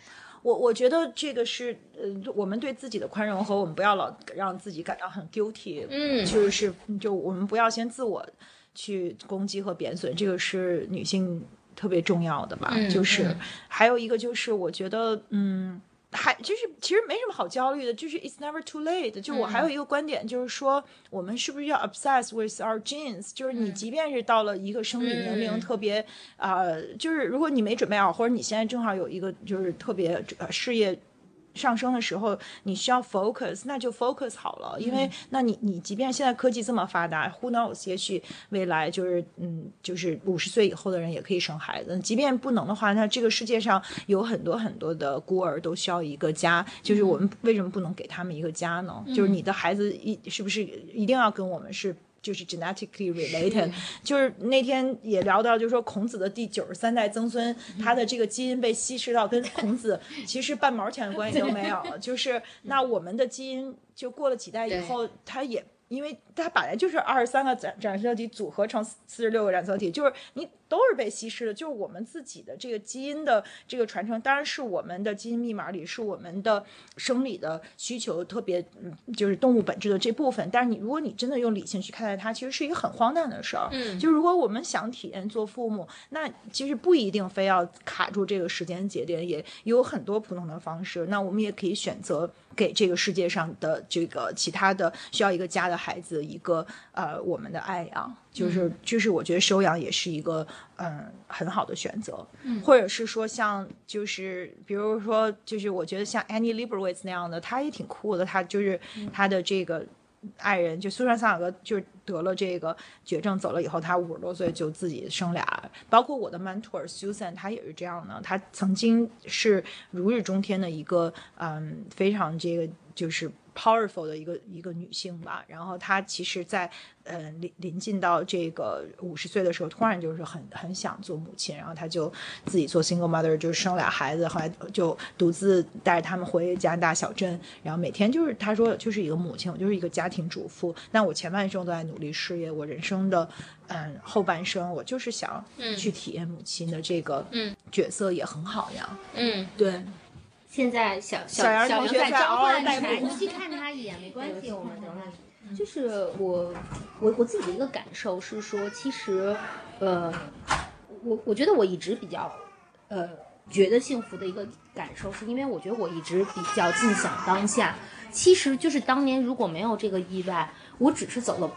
我我觉得这个是，呃，我们对自己的宽容和我们不要老让自己感到很 guilty，嗯就是就我们不要先自我去攻击和贬损，这个是女性特别重要的吧。嗯就是嗯还有一个就是，我觉得，嗯。还就是其实没什么好焦虑的，就是 it's never too late。就我还有一个观点，就是说我们是不是要 obsess with our genes？就是你即便是到了一个生理年龄嗯特别啊、呃就是如果你没准备好，或者你现在正好有一个就是特别呃事业。上升的时候，你需要 focus，那就 focus 好了，因为那你你即便现在科技这么发达，who knows，也许未来就是嗯，就是五十岁以后的人也可以生孩子。即便不能的话，那这个世界上有很多很多的孤儿都需要一个家，就是我们为什么不能给他们一个家呢？就是你的孩子一是不是一定要跟我们是？就是 genetically related，就是那天也聊到，就是说孔子的第九十三代曾孙，他的这个基因被稀释到跟孔子其实半毛钱的关系都没有。就是那我们的基因就过了几代以后，他也因为它本来就是二十三个染染色体组合成四十六个染色体，就是你都是被稀释的，就是我们自己的这个基因的这个传承，当然是我们的基因密码里是我们的生理的需求特别，嗯，就是动物本质的这部分。但是你如果你真的用理性去看待它，其实是一个很荒诞的事儿。嗯就如果我们想体验做父母，那其实不一定非要卡住这个时间节点，也有很多普通的方式。那我们也可以选择给这个世界上的这个其他的需要一个家的孩子一个呃我们的爱养，就是就是我觉得收养也是一个嗯很好的选择，或者是说像就是比如说就是我觉得像 Annie Leibovitz 那样的，她也挺酷的，她就是她的这个。爱人，就苏珊桑塔格就是得了这个绝症，走了以后，她五十多岁就自己生俩。包括我的 mentor Susan，她也是这样的。她曾经是如日中天的一个，嗯，非常这个就是 powerful 的一个一个女性吧。然后她其实，在呃临临近到这个五十岁的时候，突然就是很很想做母亲，然后她就自己做 single mother，就生俩孩子，后来就独自带着他们回加拿大小镇，然后每天就是她说就是一个母亲，我就是一个家庭主妇。那我前半生都在努力事业，我人生的嗯后半生，我就是想去体验母亲的这个嗯角色也很好呀。嗯，对，现在小小小杨同学在在召唤你去看他一眼没关系，我们等会。就是我我我自己的一个感受是说，其实，呃，我我觉得我一直比较，呃，觉得幸福的一个感受，是因为我觉得我一直比较尽享当下。其实就是当年如果没有这个意外，我只是走了。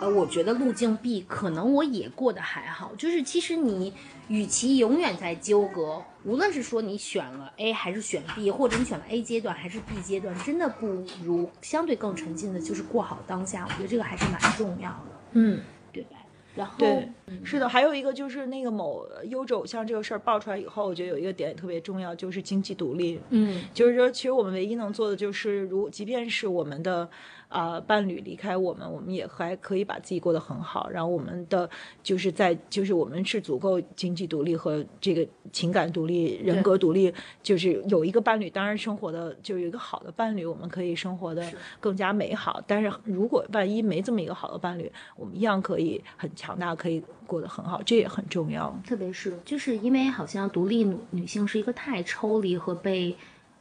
呃，我觉得路径 B 可能我也过得还好，就是其实你与其永远在纠葛，无论是说你选了 A 还是选 B，或者你选了 A 阶段还是 B 阶段，真的不如相对更沉浸的，就是过好当下。我觉得这个还是蛮重要的，嗯。对吧？然后对，是的，还有一个就是那个某优质偶像这个事儿爆出来以后，我觉得有一个点也特别重要，就是经济独立。嗯，就是说，其实我们唯一能做的就是，如即便是我们的啊、呃伴侣离开我们，我们也还可以把自己过得很好。然后我们的就是在就是我们是足够经济独立和这个情感独立、人格独立，就是有一个伴侣，当然生活的就有一个好的伴侣，我们可以生活的更加美好。但是如果万一没这么一个好的伴侣，我们一样可以很强大，可以过得很好，这也很重要。特别是就是因为好像独立女女性是一个太抽离和被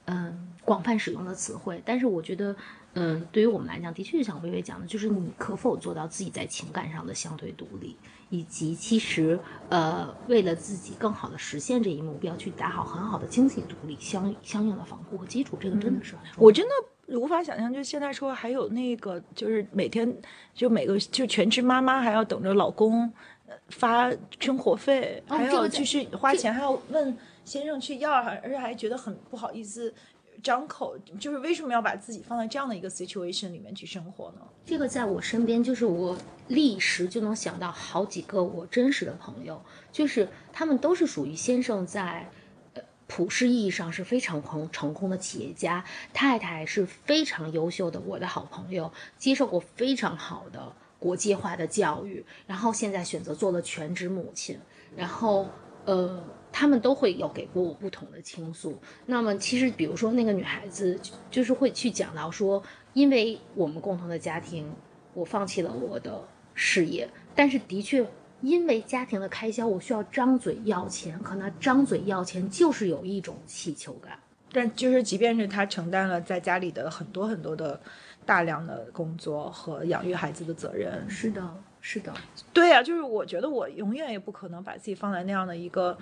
嗯广泛使用的词汇，但是我觉得嗯对于我们来讲，的确就像薇薇讲的，就是你可否做到自己在情感上的相对独立，以及其实呃为了自己更好的实现这一目标，去打好很好的经济独立相相应的防护和基础，这个真的是。我真的无法想象，就现在说还有那个，就是每天就每个就全职妈妈还要等着老公呃发生活费，还要就是花钱，还要问先生去要，而且还觉得很不好意思张口，就是为什么要把自己放在这样的一个 situation 里面去生活呢？这个在我身边，就是我立时就能想到好几个我真实的朋友，就是他们都是属于先生在。呃普世意义上是非常成成功的企业家，太太是非常优秀的我的好朋友，接受过非常好的国际化的教育，然后现在选择做了全职母亲，然后呃，他们都会有给过我不同的倾诉。那么其实比如说那个女孩子就就是会去讲到说，因为我们共同的家庭，我放弃了我的事业，但是的确。因为家庭的开销，我需要张嘴要钱，可能张嘴要钱就是有一种乞求感。但就是即便是他承担了在家里的很多很多的大量的工作和养育孩子的责任，是的，是的，对呀、就是我觉得我永远也不可能把自己放在那样的一个，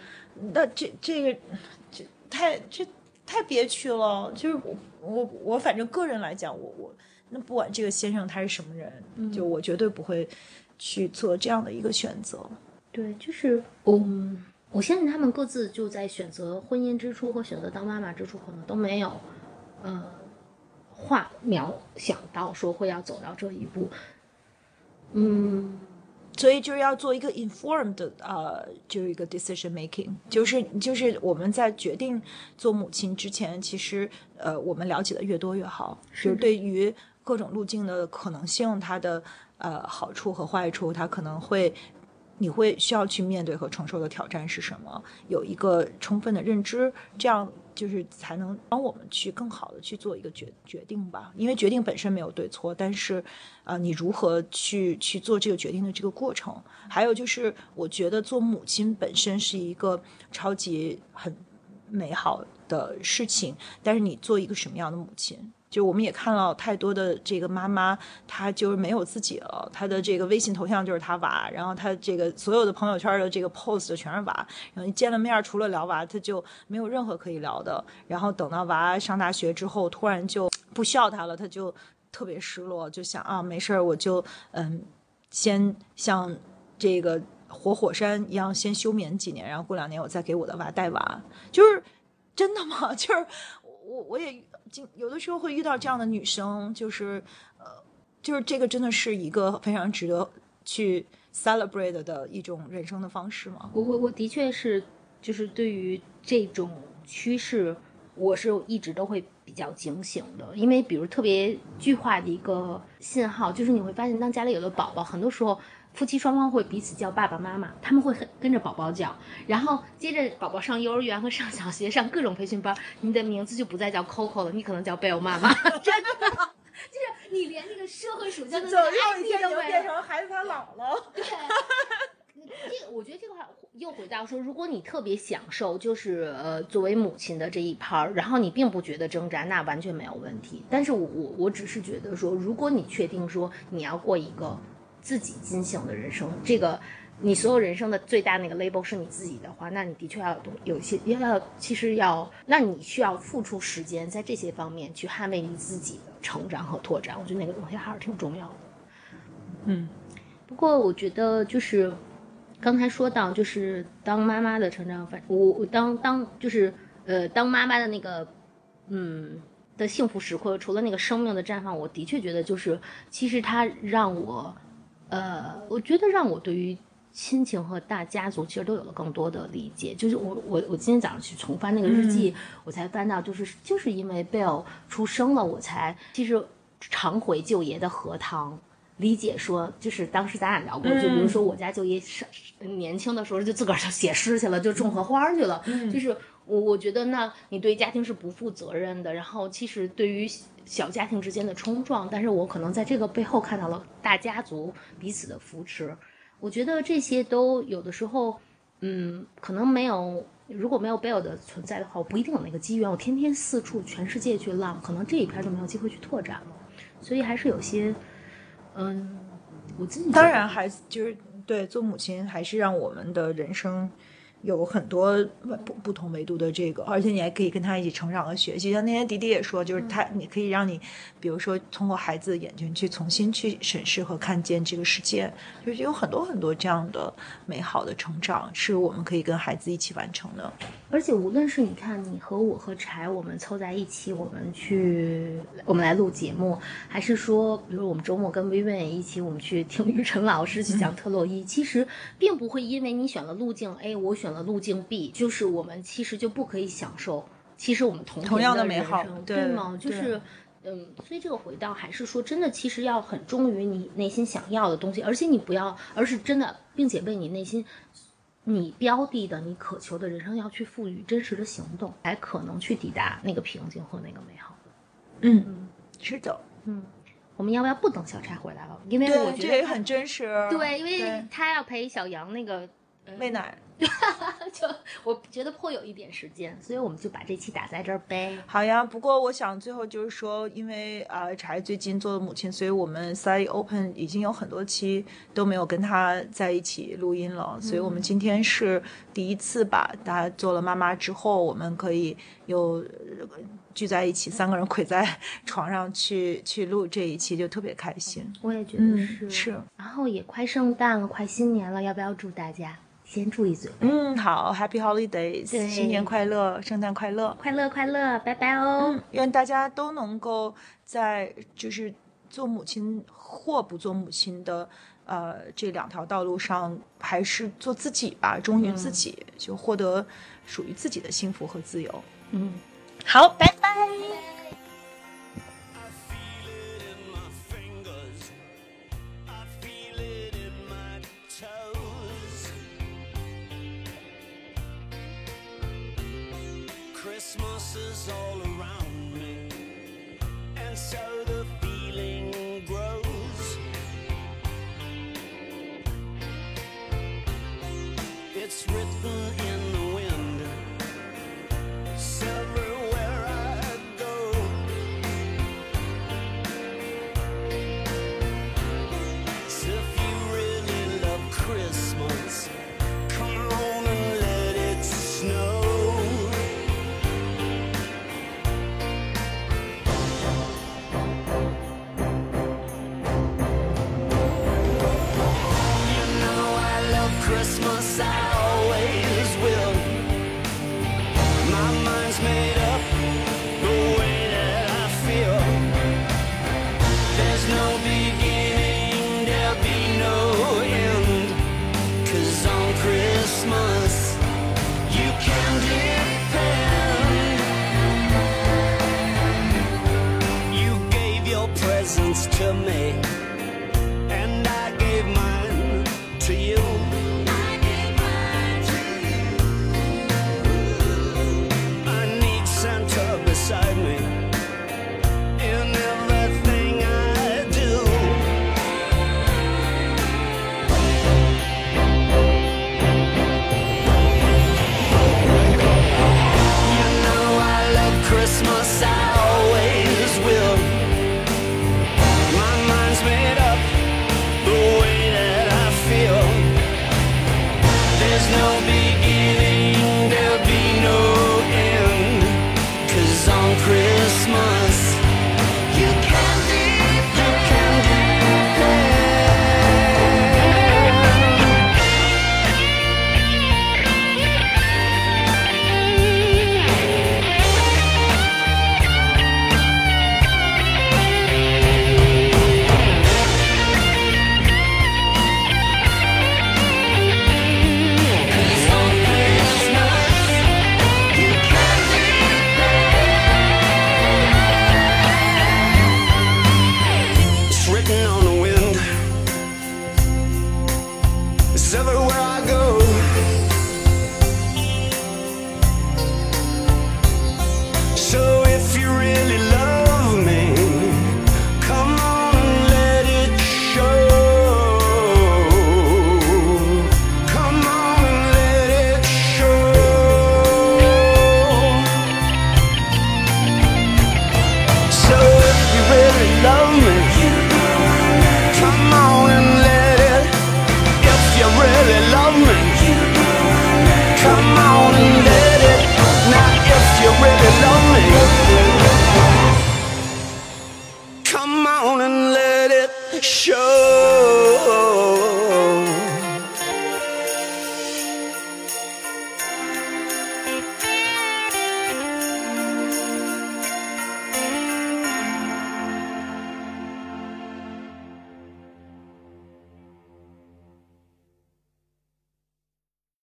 那这这个这太这太憋屈了。就是我我我反正个人来讲，我我那不管这个先生他是什么人，就我绝对不会去做这样的一个选择。对，就是嗯，我相信他们各自就在选择婚姻之初和选择当妈妈之初，可能都没有，呃，画描想到说会要走到这一步。嗯，所以就是要做一个 informed 呃，就是一个 decision making，就是就是我们在决定做母亲之前，其实呃，我们了解的越多越好，就是对于各种路径的可能性，它的呃好处和坏处，它可能会。你会需要去面对和承受的挑战是什么？有一个充分的认知，这样就是才能帮我们去更好的去做一个决决定吧。因为决定本身没有对错，但是，呃，你如何去去做这个决定的这个过程，还有就是，我觉得做母亲本身是一个超级很美好的事情，但是你做一个什么样的母亲？就我们也看到太多的这个妈妈，她就是没有自己了，她的这个微信头像就是她娃，然后她这个所有的朋友圈的这个 post 全是娃，然后一见了面除了聊娃，她就没有任何可以聊的。然后等到娃上大学之后，突然就不需要她了，她就特别失落，就想啊，没事儿，我就嗯，先像这个活火山一样先休眠几年，然后过两年我再给我的娃带娃，就是真的吗？就是我我也经有的时候会遇到这样的女生，就是呃，就是这个真的是一个非常值得去 celebrate 的一种人生的方式吗？我我我的确是，就是对于这种趋势，我是一直都会比较警醒的，因为比如特别具化的一个信号，就是你会发现，当家里有了宝宝，很多时候夫妻双方会彼此叫爸爸妈妈，他们会很跟着宝宝叫，然后接着宝宝上幼儿园和上小学上各种培训班，你的名字就不再叫 Coco 了，你可能叫贝欧妈妈，真的。就是你连那个社会属性的那个 ID 都没有，成孩子他姥姥。对，这个我觉得这个话又回到说，如果你特别享受，就是呃作为母亲的这一趴儿，然后你并不觉得挣扎，那完全没有问题。但是我我我只是觉得说，如果你确定说你要过一个自己进行的人生，这个你所有人生的最大那个 label 是你自己的话，那你的确要有有一些要要，其实要，那你需要付出时间在这些方面去捍卫你自己的成长和拓展。我觉得那个东西还是挺重要的。嗯，不过我觉得就是刚才说到，就是当妈妈的成长，反我我当当就是呃当妈妈的那个嗯的幸福时刻，除了那个生命的绽放，我的确觉得就是其实它让我呃，我觉得让我对于亲情和大家族其实都有了更多的理解。就是我我我今天早上去重翻那个日记，我才翻到就是就是因为 Bill 出生了，我才其实常回舅爷的荷塘。理解说，就是当时咱俩聊过，就比如说我家舅爷上年轻的时候就自个儿就写诗去了，就种荷花去了。就是我我觉得那你对家庭是不负责任的。然后其实对于小家庭之间的冲撞，但是我可能在这个背后看到了大家族彼此的扶持。我觉得这些都有的时候，嗯，可能没有如果没有 Bill 的存在的话，我不一定有那个机缘。我天天四处全世界去浪，可能这一片就没有机会去拓展了。所以还是有些。嗯，我自己当然孩子就是对做母亲，还是让我们的人生有很多不不同维度的这个，而且你还可以跟他一起成长和学习。像那天迪迪也说，就是他你可以让你，比如说通过孩子的眼睛去重新去审视和看见这个世界，就是有很多很多这样的美好的成长，是我们可以跟孩子一起完成的。而且无论是你看你和我和柴，我们凑在一起，我们去我们来录节目，还是说，比如我们周末跟薇薇一起，我们去听雨辰老师去讲特洛伊，其实并不会因为你选了路径 A，我选了路径 B，就是我们其实就不可以享受，其实我们同同样的美好生，对吗？就是。嗯，所以这个回到还是说，真的，其实要很忠于你内心想要的东西，而且你不要，而是真的，并且为你内心你标的的、你渴求的人生要去赋予真实的行动，才可能去抵达那个平静和那个美好。嗯，是的，嗯我们要不要不等小柴回来了？因为，我觉得这也很真实。对，因为他要陪小杨那个。呃喂奶。就我觉得颇有一点时间，所以我们就把这期打在这儿呗。好呀，不过我想最后就是说，因为呃柴最近做了母亲，所以我们 Side Open 已经有很多期都没有跟她在一起录音了，所以我们今天是第一次把她做了妈妈之后，我们可以有呃聚在一起，三个人跪在 床上去去录这一期，就特别开心。我也觉得嗯是。是然后也快圣诞了，快新年了，要不要祝大家先住一嘴？嗯，好，Happy Holidays，对新年快乐，圣诞快乐。快乐快乐，拜拜哦。愿大家都能够在就是做母亲或不做母亲的呃这两条道路上，还是做自己吧，忠于自己，就获得属于自己的幸福和自由。嗯。好，拜拜。Is all around me, and so the feeling grows. It's written